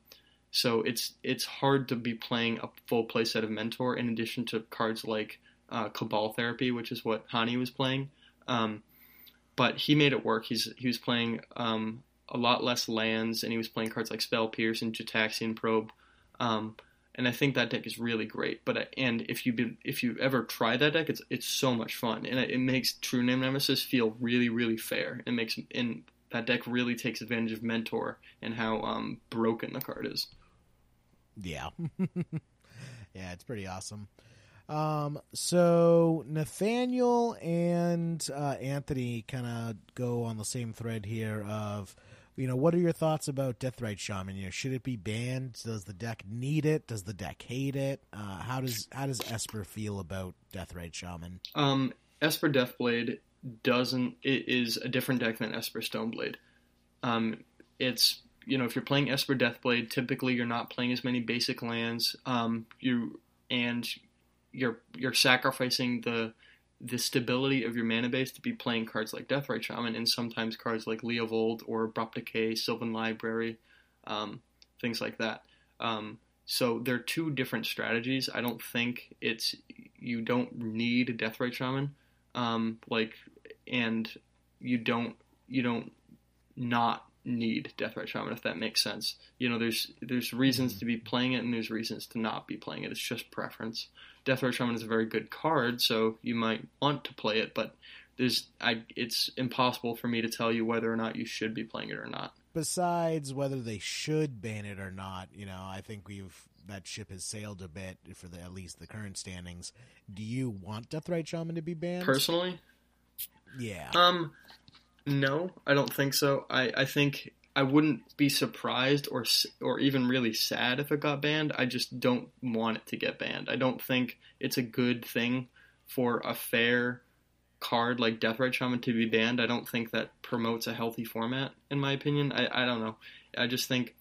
so it's it's hard to be playing a full play set of Mentor in addition to cards like uh, Cabal Therapy, which is what Hani was playing. Um, but he made it work. He's he was playing um, a lot less lands, and he was playing cards like Spell Pierce and Gitaxian Probe. Um, and I think that deck is really great. But and if you if you ever try that deck, it's it's so much fun, and it, it makes True Name Nemesis feel really really fair. It makes and that deck really takes advantage of Mentor and how um, broken the card is. Yeah. [LAUGHS] yeah, it's pretty awesome. Um, so Nathaniel and uh, Anthony kind of go on the same thread here of, you know, what are your thoughts about Deathrite Shaman? You know, should it be banned? Does the deck need it? Does the deck hate it? Uh, how does how does Esper feel about Deathrite Shaman? Um, Esper Deathblade doesn't it is a different deck than Esper Stoneblade. Um, it's you know if you're playing Esper Deathblade, typically you're not playing as many basic lands. Um, you and you're you're sacrificing the the stability of your mana base to be playing cards like Deathrite Shaman and sometimes cards like Leovold or Abrupt Decay, Sylvan Library, um, things like that. Um, so they're two different strategies. I don't think it's you don't need Deathrite Shaman, um, like, and you don't you don't not need Deathrite Shaman if that makes sense. You know, there's there's reasons to be playing it and there's reasons to not be playing it. It's just preference. Deathrite Shaman is a very good card, so you might want to play it, but there's I it's impossible for me to tell you whether or not you should be playing it or not. besides whether they should ban it or not, you know, I think we've that ship has sailed a bit for the at least the current standings. Do you want Deathrite Shaman to be banned? Personally, yeah. um, no, I don't think so. I, I think I wouldn't be surprised or or even really sad if it got banned. I just don't want it to get banned. I don't think it's a good thing for a fair card like Deathrite Shaman to be banned. I don't think that promotes a healthy format, in my opinion. I, I don't know. I just think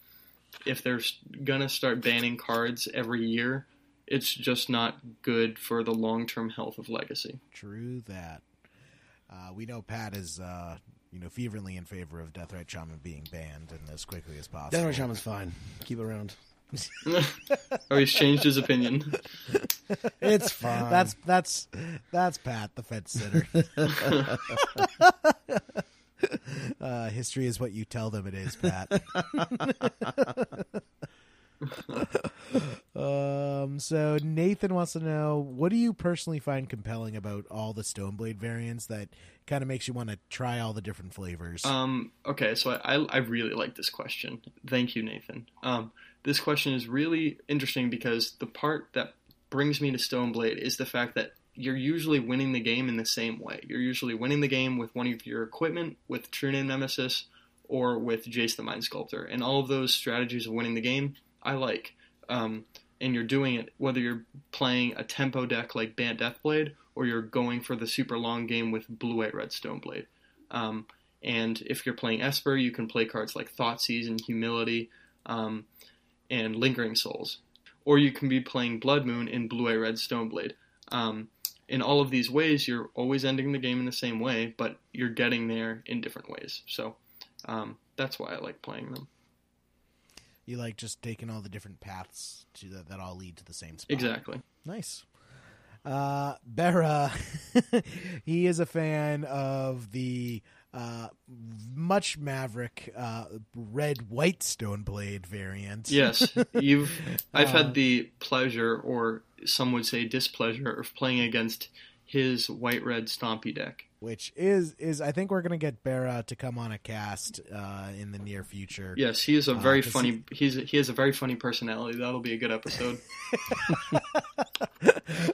if they're gonna start banning cards every year, it's just not good for the long term health of Legacy. True that. Uh, we know Pat is, uh, you know, fervently in favor of death Deathrite Shaman being banned and as quickly as possible. Denver Shaman's fine. Keep it around. [LAUGHS] oh, he's changed his opinion. [LAUGHS] It's fine. That's that's that's Pat, the fence sitter. [LAUGHS] uh, history is what you tell them it is, Pat. Um, so Nathan wants to know what do you personally find compelling about all the Stoneblade variants that kind of makes you want to try all the different flavors? Um, okay, so I, I really like this question. Thank you, Nathan. Um, this question is really interesting because the part that brings me to Stoneblade is the fact that you're usually winning the game in the same way. You're usually winning the game with one of your equipment, with True Name Nemesis, or with Jace the Mind Sculptor. And all of those strategies of winning the game, I like. Um, and you're doing it whether you're playing a tempo deck like Bant Deathblade or you're going for the super long game with Blue White Red Stoneblade. Um, and if you're playing Esper, you can play cards like Thoughtseize and Humility um, and Lingering Souls. Or you can be playing Blood Moon in Blue Eye Red Stoneblade. Um, in all of these ways, you're always ending the game in the same way, but you're getting there in different ways. So um, that's why I like playing them. You like just taking all the different paths to that, that all lead to the same spot. Exactly. Nice. Uh, Bera, [LAUGHS] he is a fan of the uh, much maverick uh, red white Stoneblade variant. Yes, [LAUGHS] you've. I've Uh, had the pleasure, or some would say displeasure, of playing against his white red Stompy deck. Which is is I think we're gonna get Bera to come on a cast uh, in the near future. Yes, he is a Uh, very 'cause funny. He's he has a very funny personality. That'll be a good episode. [LAUGHS]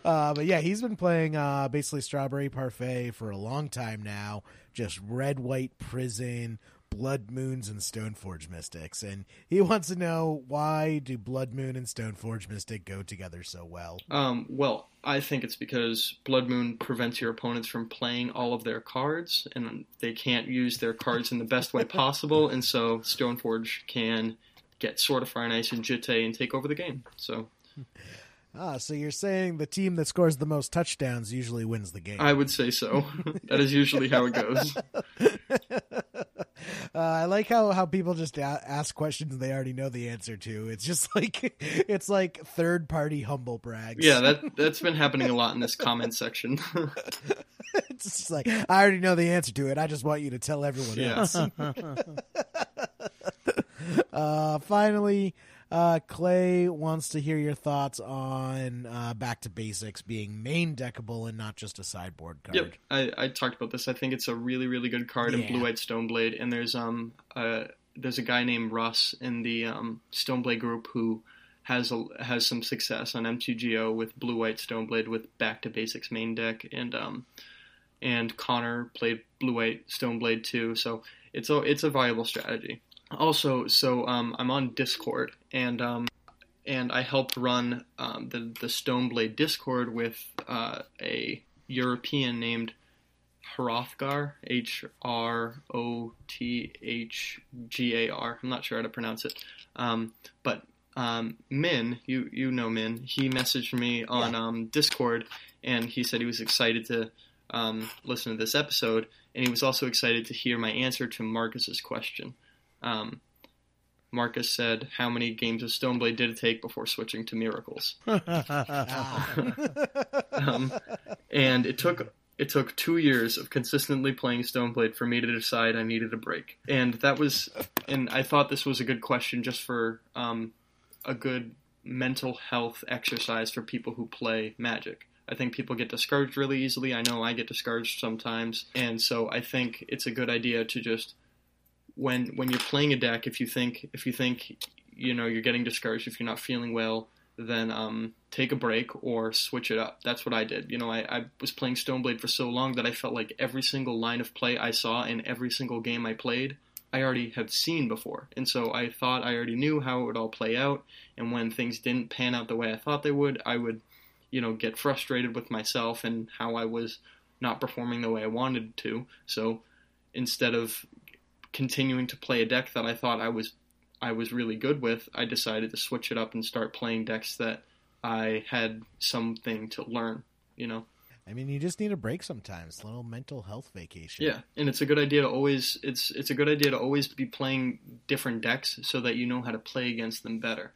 uh, but yeah, he's been playing uh, basically Strawberry Parfait for a long time now. Just red, white prison, Blood Moons, and Stoneforge Mystics, and he wants to know why do Blood Moon and Stoneforge Mystic go together so well. Um, well, I think it's because Blood Moon prevents your opponents from playing all of their cards, and they can't use their cards in the best way [LAUGHS] possible, and so Stoneforge can get Sword of Fire and Ice and Jitte and take over the game. So [LAUGHS] Ah, so you're saying the team that scores the most touchdowns usually wins the game? I would say so. [LAUGHS] that is usually how it goes. Uh, I like how, how people just a- ask questions they already know the answer to. It's just [LAUGHS] like it's like third party humble brags. Yeah, that [LAUGHS] that's been happening a lot in this comment section. [LAUGHS] it's just like I already know the answer to it. I just want you to tell everyone Yeah. else. uh, finally, uh, Clay wants to hear your thoughts on uh, Back to Basics being main deckable and not just a sideboard card. Yep, I, I talked about this. I think it's a really, really good card Yeah. in Blue White Stoneblade, and there's um uh there's a guy named Russ in the um Stoneblade group who has a, has some success on MTGO with Blue White Stoneblade with Back to Basics main deck, and um and Connor played Blue White Stoneblade too, so it's a it's a viable strategy. Also, so um I'm on Discord, and um and I helped run um, the the Stoneblade Discord with uh, a European named Hrothgar, H R O T H G A R. I'm not sure how to pronounce it, um, but um, Min, you you know Min, he messaged me on um, Discord, and he said he was excited to um, listen to this episode, and he was also excited to hear my answer to Marcus's question. Um, Marcus said, "How many games of Stoneblade did it take before switching to Miracles?" [LAUGHS] um, and it took it took two years of consistently playing Stoneblade for me to decide I needed a break. And that was, and I thought this was a good question just for um, a good mental health exercise for people who play Magic. I think people get discouraged really easily. I know I get discouraged sometimes, and so I think it's a good idea to just when when you're playing a deck, if you think if you think you know you're getting discouraged, if you're not feeling well, then um, take a break or switch it up. That's what I did. You know, I, I was playing Stoneblade for so long that I felt like every single line of play I saw in every single game I played, I already had seen before. And so I thought I already knew how it would all play out. And when things didn't pan out the way I thought they would, I would, you know, get frustrated with myself and how I was not performing the way I wanted to. So instead of continuing to play a deck that I thought I was I was really good with, I decided to switch it up and start playing decks that I had something to learn, you know. I mean, you just need a break sometimes, a little mental health vacation. Yeah, and it's a good idea to always it's it's a good idea to always be playing different decks so that you know how to play against them better.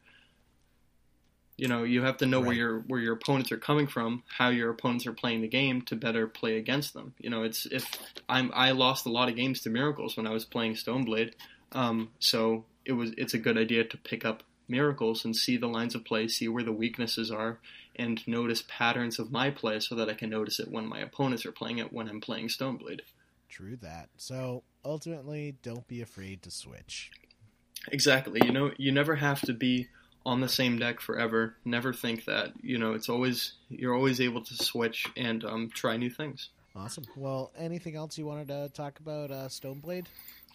You know, you have to know where your where your opponents are coming from, how your opponents are playing the game to better play against them. You know, it's if I'm I lost a lot of games to Miracles when I was playing Stoneblade, um, so it was it's a good idea to pick up Miracles and see the lines of play, see where the weaknesses are, and notice patterns of my play so that I can notice it when my opponents are playing it when I'm playing Stoneblade. True that. So ultimately, don't be afraid to switch. Exactly. You know, you never have to be on the same deck forever. Never think that. You know, it's always you're always able to switch and um, try new things. Awesome. Well, anything else you wanted to talk about uh, Stoneblade?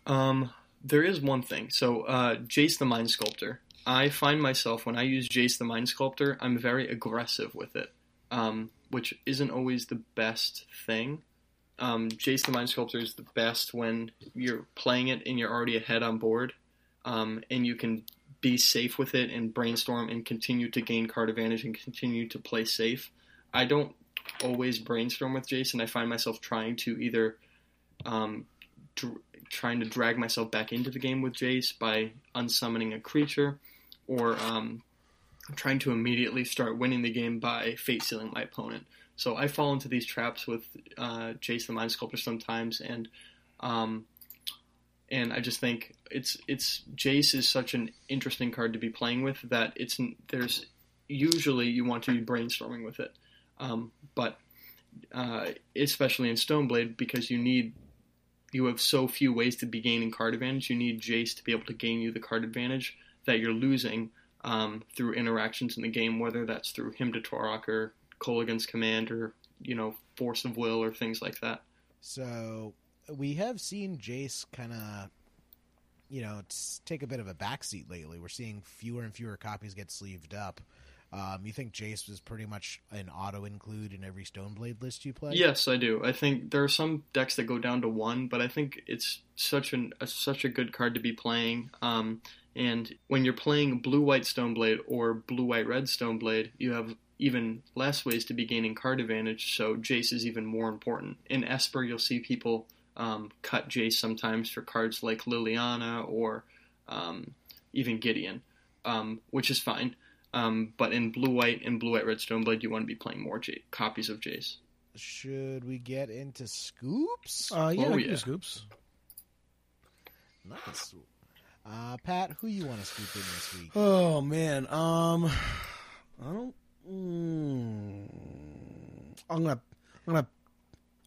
Um, there is one thing. So, uh, Jace the Mind Sculptor. I find myself when I use Jace the Mind Sculptor, I'm very aggressive with it, um, which isn't always the best thing. Um, Jace the Mind Sculptor is the best when you're playing it and you're already ahead on board, um, and you can be safe with it and brainstorm and continue to gain card advantage and continue to play safe. I don't always brainstorm with and I find myself trying to either um, dr- trying to drag myself back into the game with Jace by unsummoning a creature, or um, trying to immediately start winning the game by fate sealing my opponent. So I fall into these traps with uh, Jace the Mind Sculptor sometimes, and um, and I just think it's it's Jace is such an interesting card to be playing with that it's there's usually you want to be brainstorming with it, um, but uh, especially in Stoneblade because you need you have so few ways to be gaining card advantage. You need Jace to be able to gain you the card advantage that you're losing um, through interactions in the game, whether that's through Hymn to Tourach or Kolaghan's command or you know Force of Will or things like that. So we have seen Jace kind of, you know, take a bit of a backseat lately. We're seeing fewer and fewer copies get sleeved up. Um, you think Jace was pretty much an auto include in every Stoneblade list you play? Yes, I do. I think there are some decks that go down to one, but I think it's such an a, such a good card to be playing. Um, and when you're playing blue white Stoneblade or blue white red Stoneblade, you have even less ways to be gaining card advantage. So Jace is even more important. In Esper, you'll see people um, cut Jace sometimes for cards like Liliana or um, even Gideon, um, which is fine. Um, but in blue white and blue white red Stoneblade, you want to be playing more J- copies of Jace. Should we get into scoops? Uh, yeah, Oh, I do yeah. scoops. nice. Uh, Pat, who you want to scoop in this week? Oh man, um, I don't. Mm, I'm gonna, I'm gonna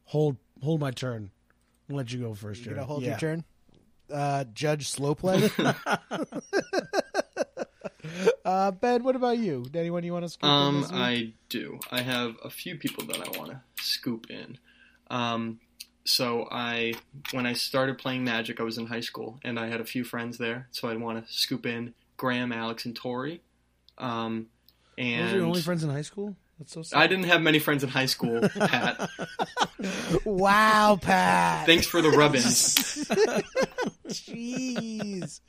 hold hold my turn. I'll let you go first. You're Jared. gonna hold yeah. your turn. Uh, Judge Slowplay. [LAUGHS] [LAUGHS] uh, Ben, what about you? Anyone you want to scoop in Um. I do. I have a few people that I want to scoop in. Um, so I, when I started playing Magic, I was in high school, and I had a few friends there. So I want to scoop in Graham, Alex, and Tori. Um, and Those are your only friends in high school. That's so sad. I didn't have many friends in high school, Pat. [LAUGHS] Wow, Pat. Thanks for the rub-ins. [LAUGHS] Jeez.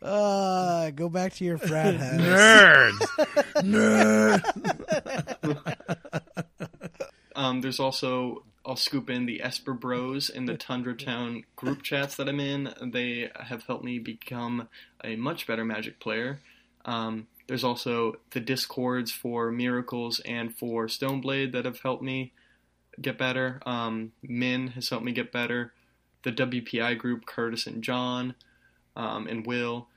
Uh, go back to your frat house. Nerd. Nerd. [LAUGHS] Um, there's also I'll scoop in the Esper Bros and the Tundra Town group chats that I'm in. They have helped me become a much better Magic player. Um, there's also the Discords for Miracles and for Stoneblade that have helped me get better. Um, Min has helped me get better. The WPI group, Curtis and John, um, and Will,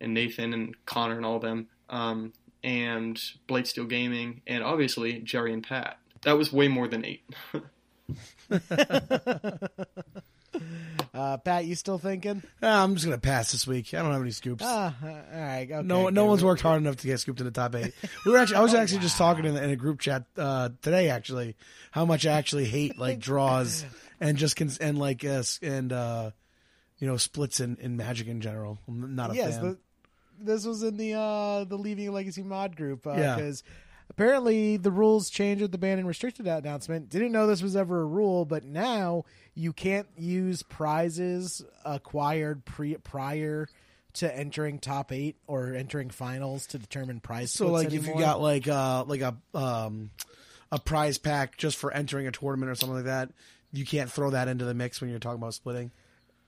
and Nathan and Connor and all of them, um, and Bladesteel Gaming, and obviously Jerry and Pat. That was way more than eight. [LAUGHS] [LAUGHS] Uh, [LAUGHS] Uh, Pat, you still thinking? Ah, I'm just gonna pass this week. I don't have any scoops. Ah, uh, all right. Okay, no, no one's worked hard enough to get scooped in the top eight. We were actually, I was [LAUGHS] actually just talking in, the, in a group chat uh, today, actually, how much I actually hate like draws and just cons- and like uh, and uh, you know splits in, in Magic in general. I'm not a yes, fan. the, this was in the uh, the Leaving Legacy mod group Yeah. because apparently the rules changed with the ban and restricted announcement. Didn't know this was ever a rule, but now you can't use prizes acquired pre- prior to entering top eight or entering finals to determine prize. so splits like if you got like uh like a um a prize pack just for entering a tournament or something like that, you can't throw that into the mix when you're talking about splitting.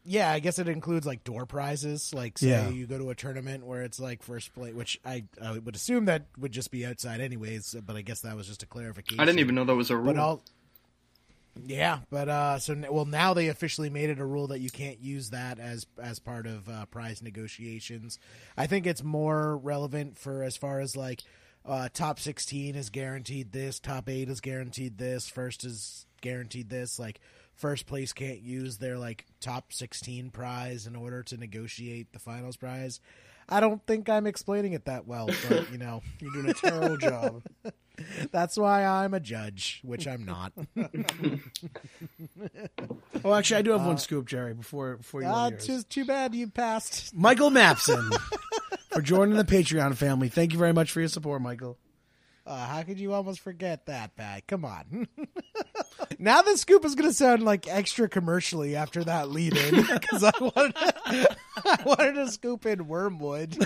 Yeah, I guess it includes like door prizes. Like, say Yeah. you go to a tournament where it's like first place, which I, I would assume that would just be outside anyways. But I guess that was just a clarification. I didn't even know that was a rule. Yeah, but uh, so well now they officially made it a rule that you can't use that as as part of uh, prize negotiations. I think it's more relevant for as far as like uh, top sixteen is guaranteed this, top eight is guaranteed this, first is guaranteed this. Like first place can't use their like top sixteen prize in order to negotiate the finals prize. I don't think I'm explaining it that well, but [LAUGHS] you know, You're doing a terrible job. That's why I'm a judge, which I'm not. [LAUGHS] Oh, actually, I do have one scoop, Jerry. Before before you. Uh, go just too bad you passed. Michael Mapson [LAUGHS] for joining the Patreon family. Thank you very much for your support, Michael. Uh, how could you almost forget that, Pat? Come on. [LAUGHS] now the scoop is going to sound like extra commercially after that lead in because I wanted, I wanted to scoop in Wormwood.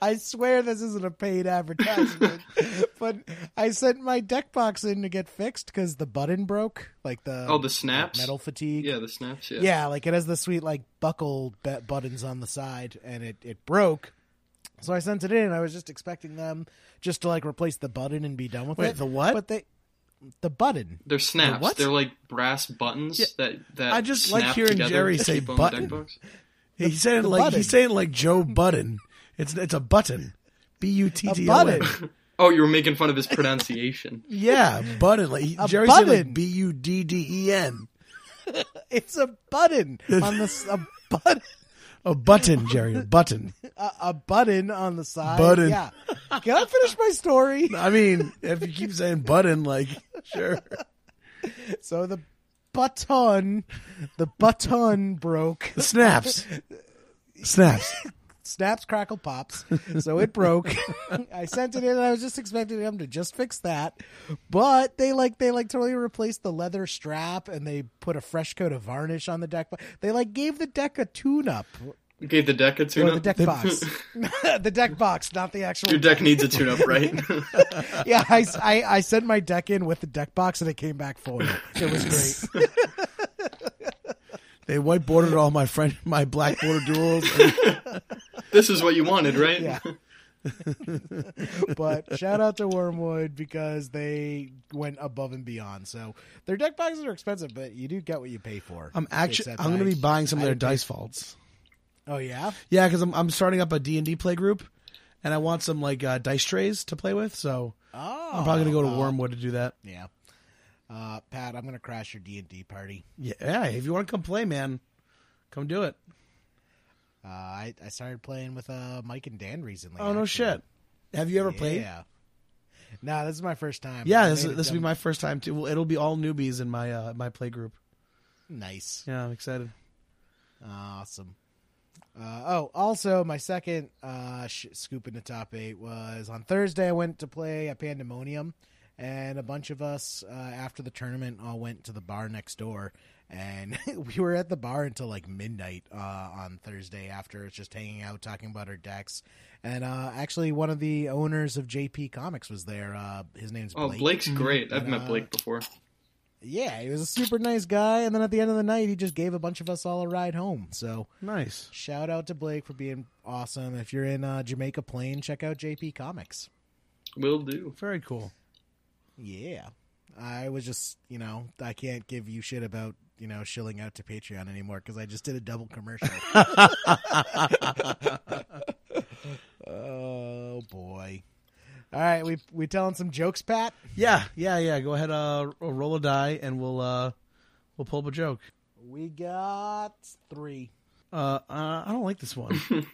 I swear this isn't a paid advertisement, [LAUGHS] but I sent my deck box in to get fixed because the button broke, like the oh, the snaps. metal fatigue. Yeah, the snaps. Yeah. Yeah, like it has the sweet like buckle be- buttons on the side, and it it broke. So I sent it in. I was just expecting them just to like replace the button and be done with Wait, it. the what? But they, the button. They're snaps. what? They're like brass buttons Yeah. that that I just like hearing Jerry say keep on the button. deck box. He's saying like button. he's saying like Joe Budden. It's it's a button. B U T A T O N. button. [LAUGHS] Oh, you were making fun of his pronunciation. [LAUGHS] Yeah, button. Like A Jerry button. like B U D D E N. [LAUGHS] It's a button on the s- a button A button, Jerry. A button. a, a button on the side. Button. Yeah. Can I finish my story? I mean, if you keep saying button, like sure. So the button, the button broke. Snaps. Snaps. Snaps, crackle, pops. So it broke. [LAUGHS] I sent it in. and I was just expecting them to just fix that, but they like they like totally replaced the leather strap and they put a fresh coat of varnish on the deck. Box. They like gave the deck a tune up. Gave the deck a tune the up. deck box, [LAUGHS] the deck box, not the actual. Your deck needs a [LAUGHS] tune up, right? Yeah, I, I, I sent my deck in with the deck box and it came back full. It was great. They whiteboarded all my friend my black border duels. [LAUGHS] this is what you wanted, right? Yeah. but shout out to Wormwood because they went above and beyond. So their deck boxes are expensive, but you do get what you pay for. I'm actually I'm going to be buying some of their didn't pay- dice vaults. Oh yeah, Yeah, because I'm I'm starting up a D and D play group, and I want some like uh, dice trays to play with. So oh, I'm probably gonna go to Wormwood to do that. Yeah, uh, Pat, I'm gonna crash your D and D party. Yeah, if you want to come play, man, come do it. Uh, I I started playing with uh, Mike and Dan recently. Oh no shit! Have you ever played? Yeah. No, this is my first time. Yeah, I this made is, it this will be my first time too. Well, it'll be all newbies in my uh, my play group. nice. Yeah, I'm excited. Awesome. Uh, oh, also my second uh, sh- scoop in the top eight was on Thursday. I went to play at Pandemonium, and a bunch of us uh, after the tournament all went to the bar next door, and [LAUGHS] we were at the bar until like midnight uh, on Thursday. After just hanging out, talking about our decks, and uh, actually one of the owners of JP Comics was there. Uh, his name's Oh, Blake's great. I've But, met uh, Blake before. Yeah, he was a super nice guy, and then at the end of the night, he just gave a bunch of us all a ride home. So. Nice. Shout out to Blake for being awesome. If you're in uh, Jamaica Plain, check out JP Comics. Will do. Very cool. Yeah. I was just, you know, I can't give you shit about, you know, shilling out to Patreon anymore because I just did a double commercial. [LAUGHS] oh, boy. All right, we we telling some jokes, Pat? Yeah, yeah, yeah. Go ahead, uh, roll a die, and we'll uh, We'll pull up a joke. We got three. Uh, uh I don't like this one. [LAUGHS]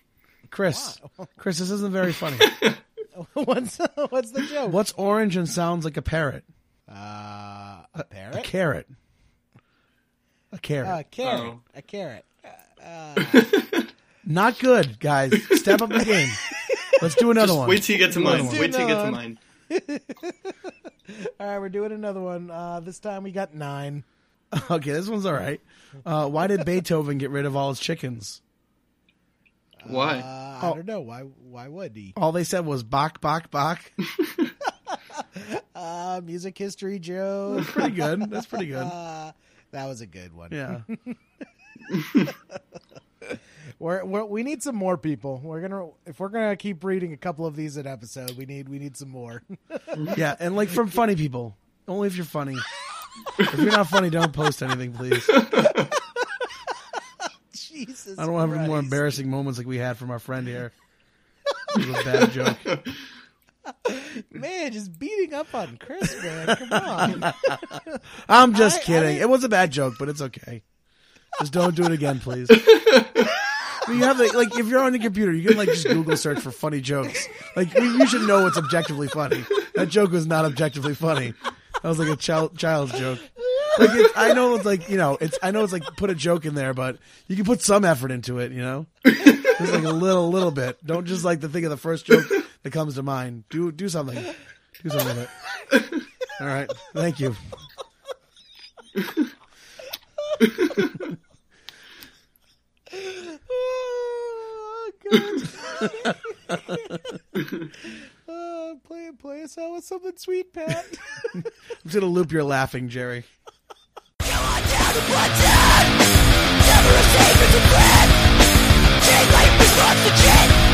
Chris, Chris, this isn't very funny. [LAUGHS] [LAUGHS] what's what's the joke? What's orange and sounds like a parrot? Uh, a A parrot. carrot. A carrot. A carrot. Oh. A carrot. Uh, [LAUGHS] Not good, guys. Step up the game. Let's do another Just one. wait till you get to Another mine. Wait till you get to mine. [LAUGHS] all right, we're doing another one. Uh, this time we got nine. Okay, this one's all right. Uh, why did Beethoven get rid of all his chickens? Why? Uh, I Oh. don't know. Why? Why would he? All they said was bach, bach, bach. Uh, music history joke. Pretty good. That's pretty good. [LAUGHS] Uh, that was a good one. Yeah. [LAUGHS] We're, we're, we need some more people. We're gonna if we're gonna keep reading a couple of these an episode, we need we need some more. [LAUGHS] Yeah, and like from funny people. Only if you're funny. If you're not funny, don't post anything, please. Jesus, I don't want to have any more embarrassing moments like we had from our friend here. It was a bad joke. [LAUGHS] Man, just beating up on Chris, man. Come on. [LAUGHS] I'm just I- I kidding. it was a bad joke, but it's okay. Just don't do it again, please. Mean, [LAUGHS] you have the, like if you're on the computer, you can like just Google search for funny jokes. Like you, you should know what's objectively funny. That joke was not objectively funny. That was like a child child's joke. Like it, I know it's like you know it's I know it's like put a joke in there, but you can put some effort into it. You know, just like a little little bit. Don't just like the think of the first joke that comes to mind. Do do something. Do something with it. All right. Thank you. oh, God. uh, [LAUGHS] play play us out with something sweet, Pat. [LAUGHS] I'm just gonna loop your laughing, Jerry. Never a savior to friend Chain life is not legit.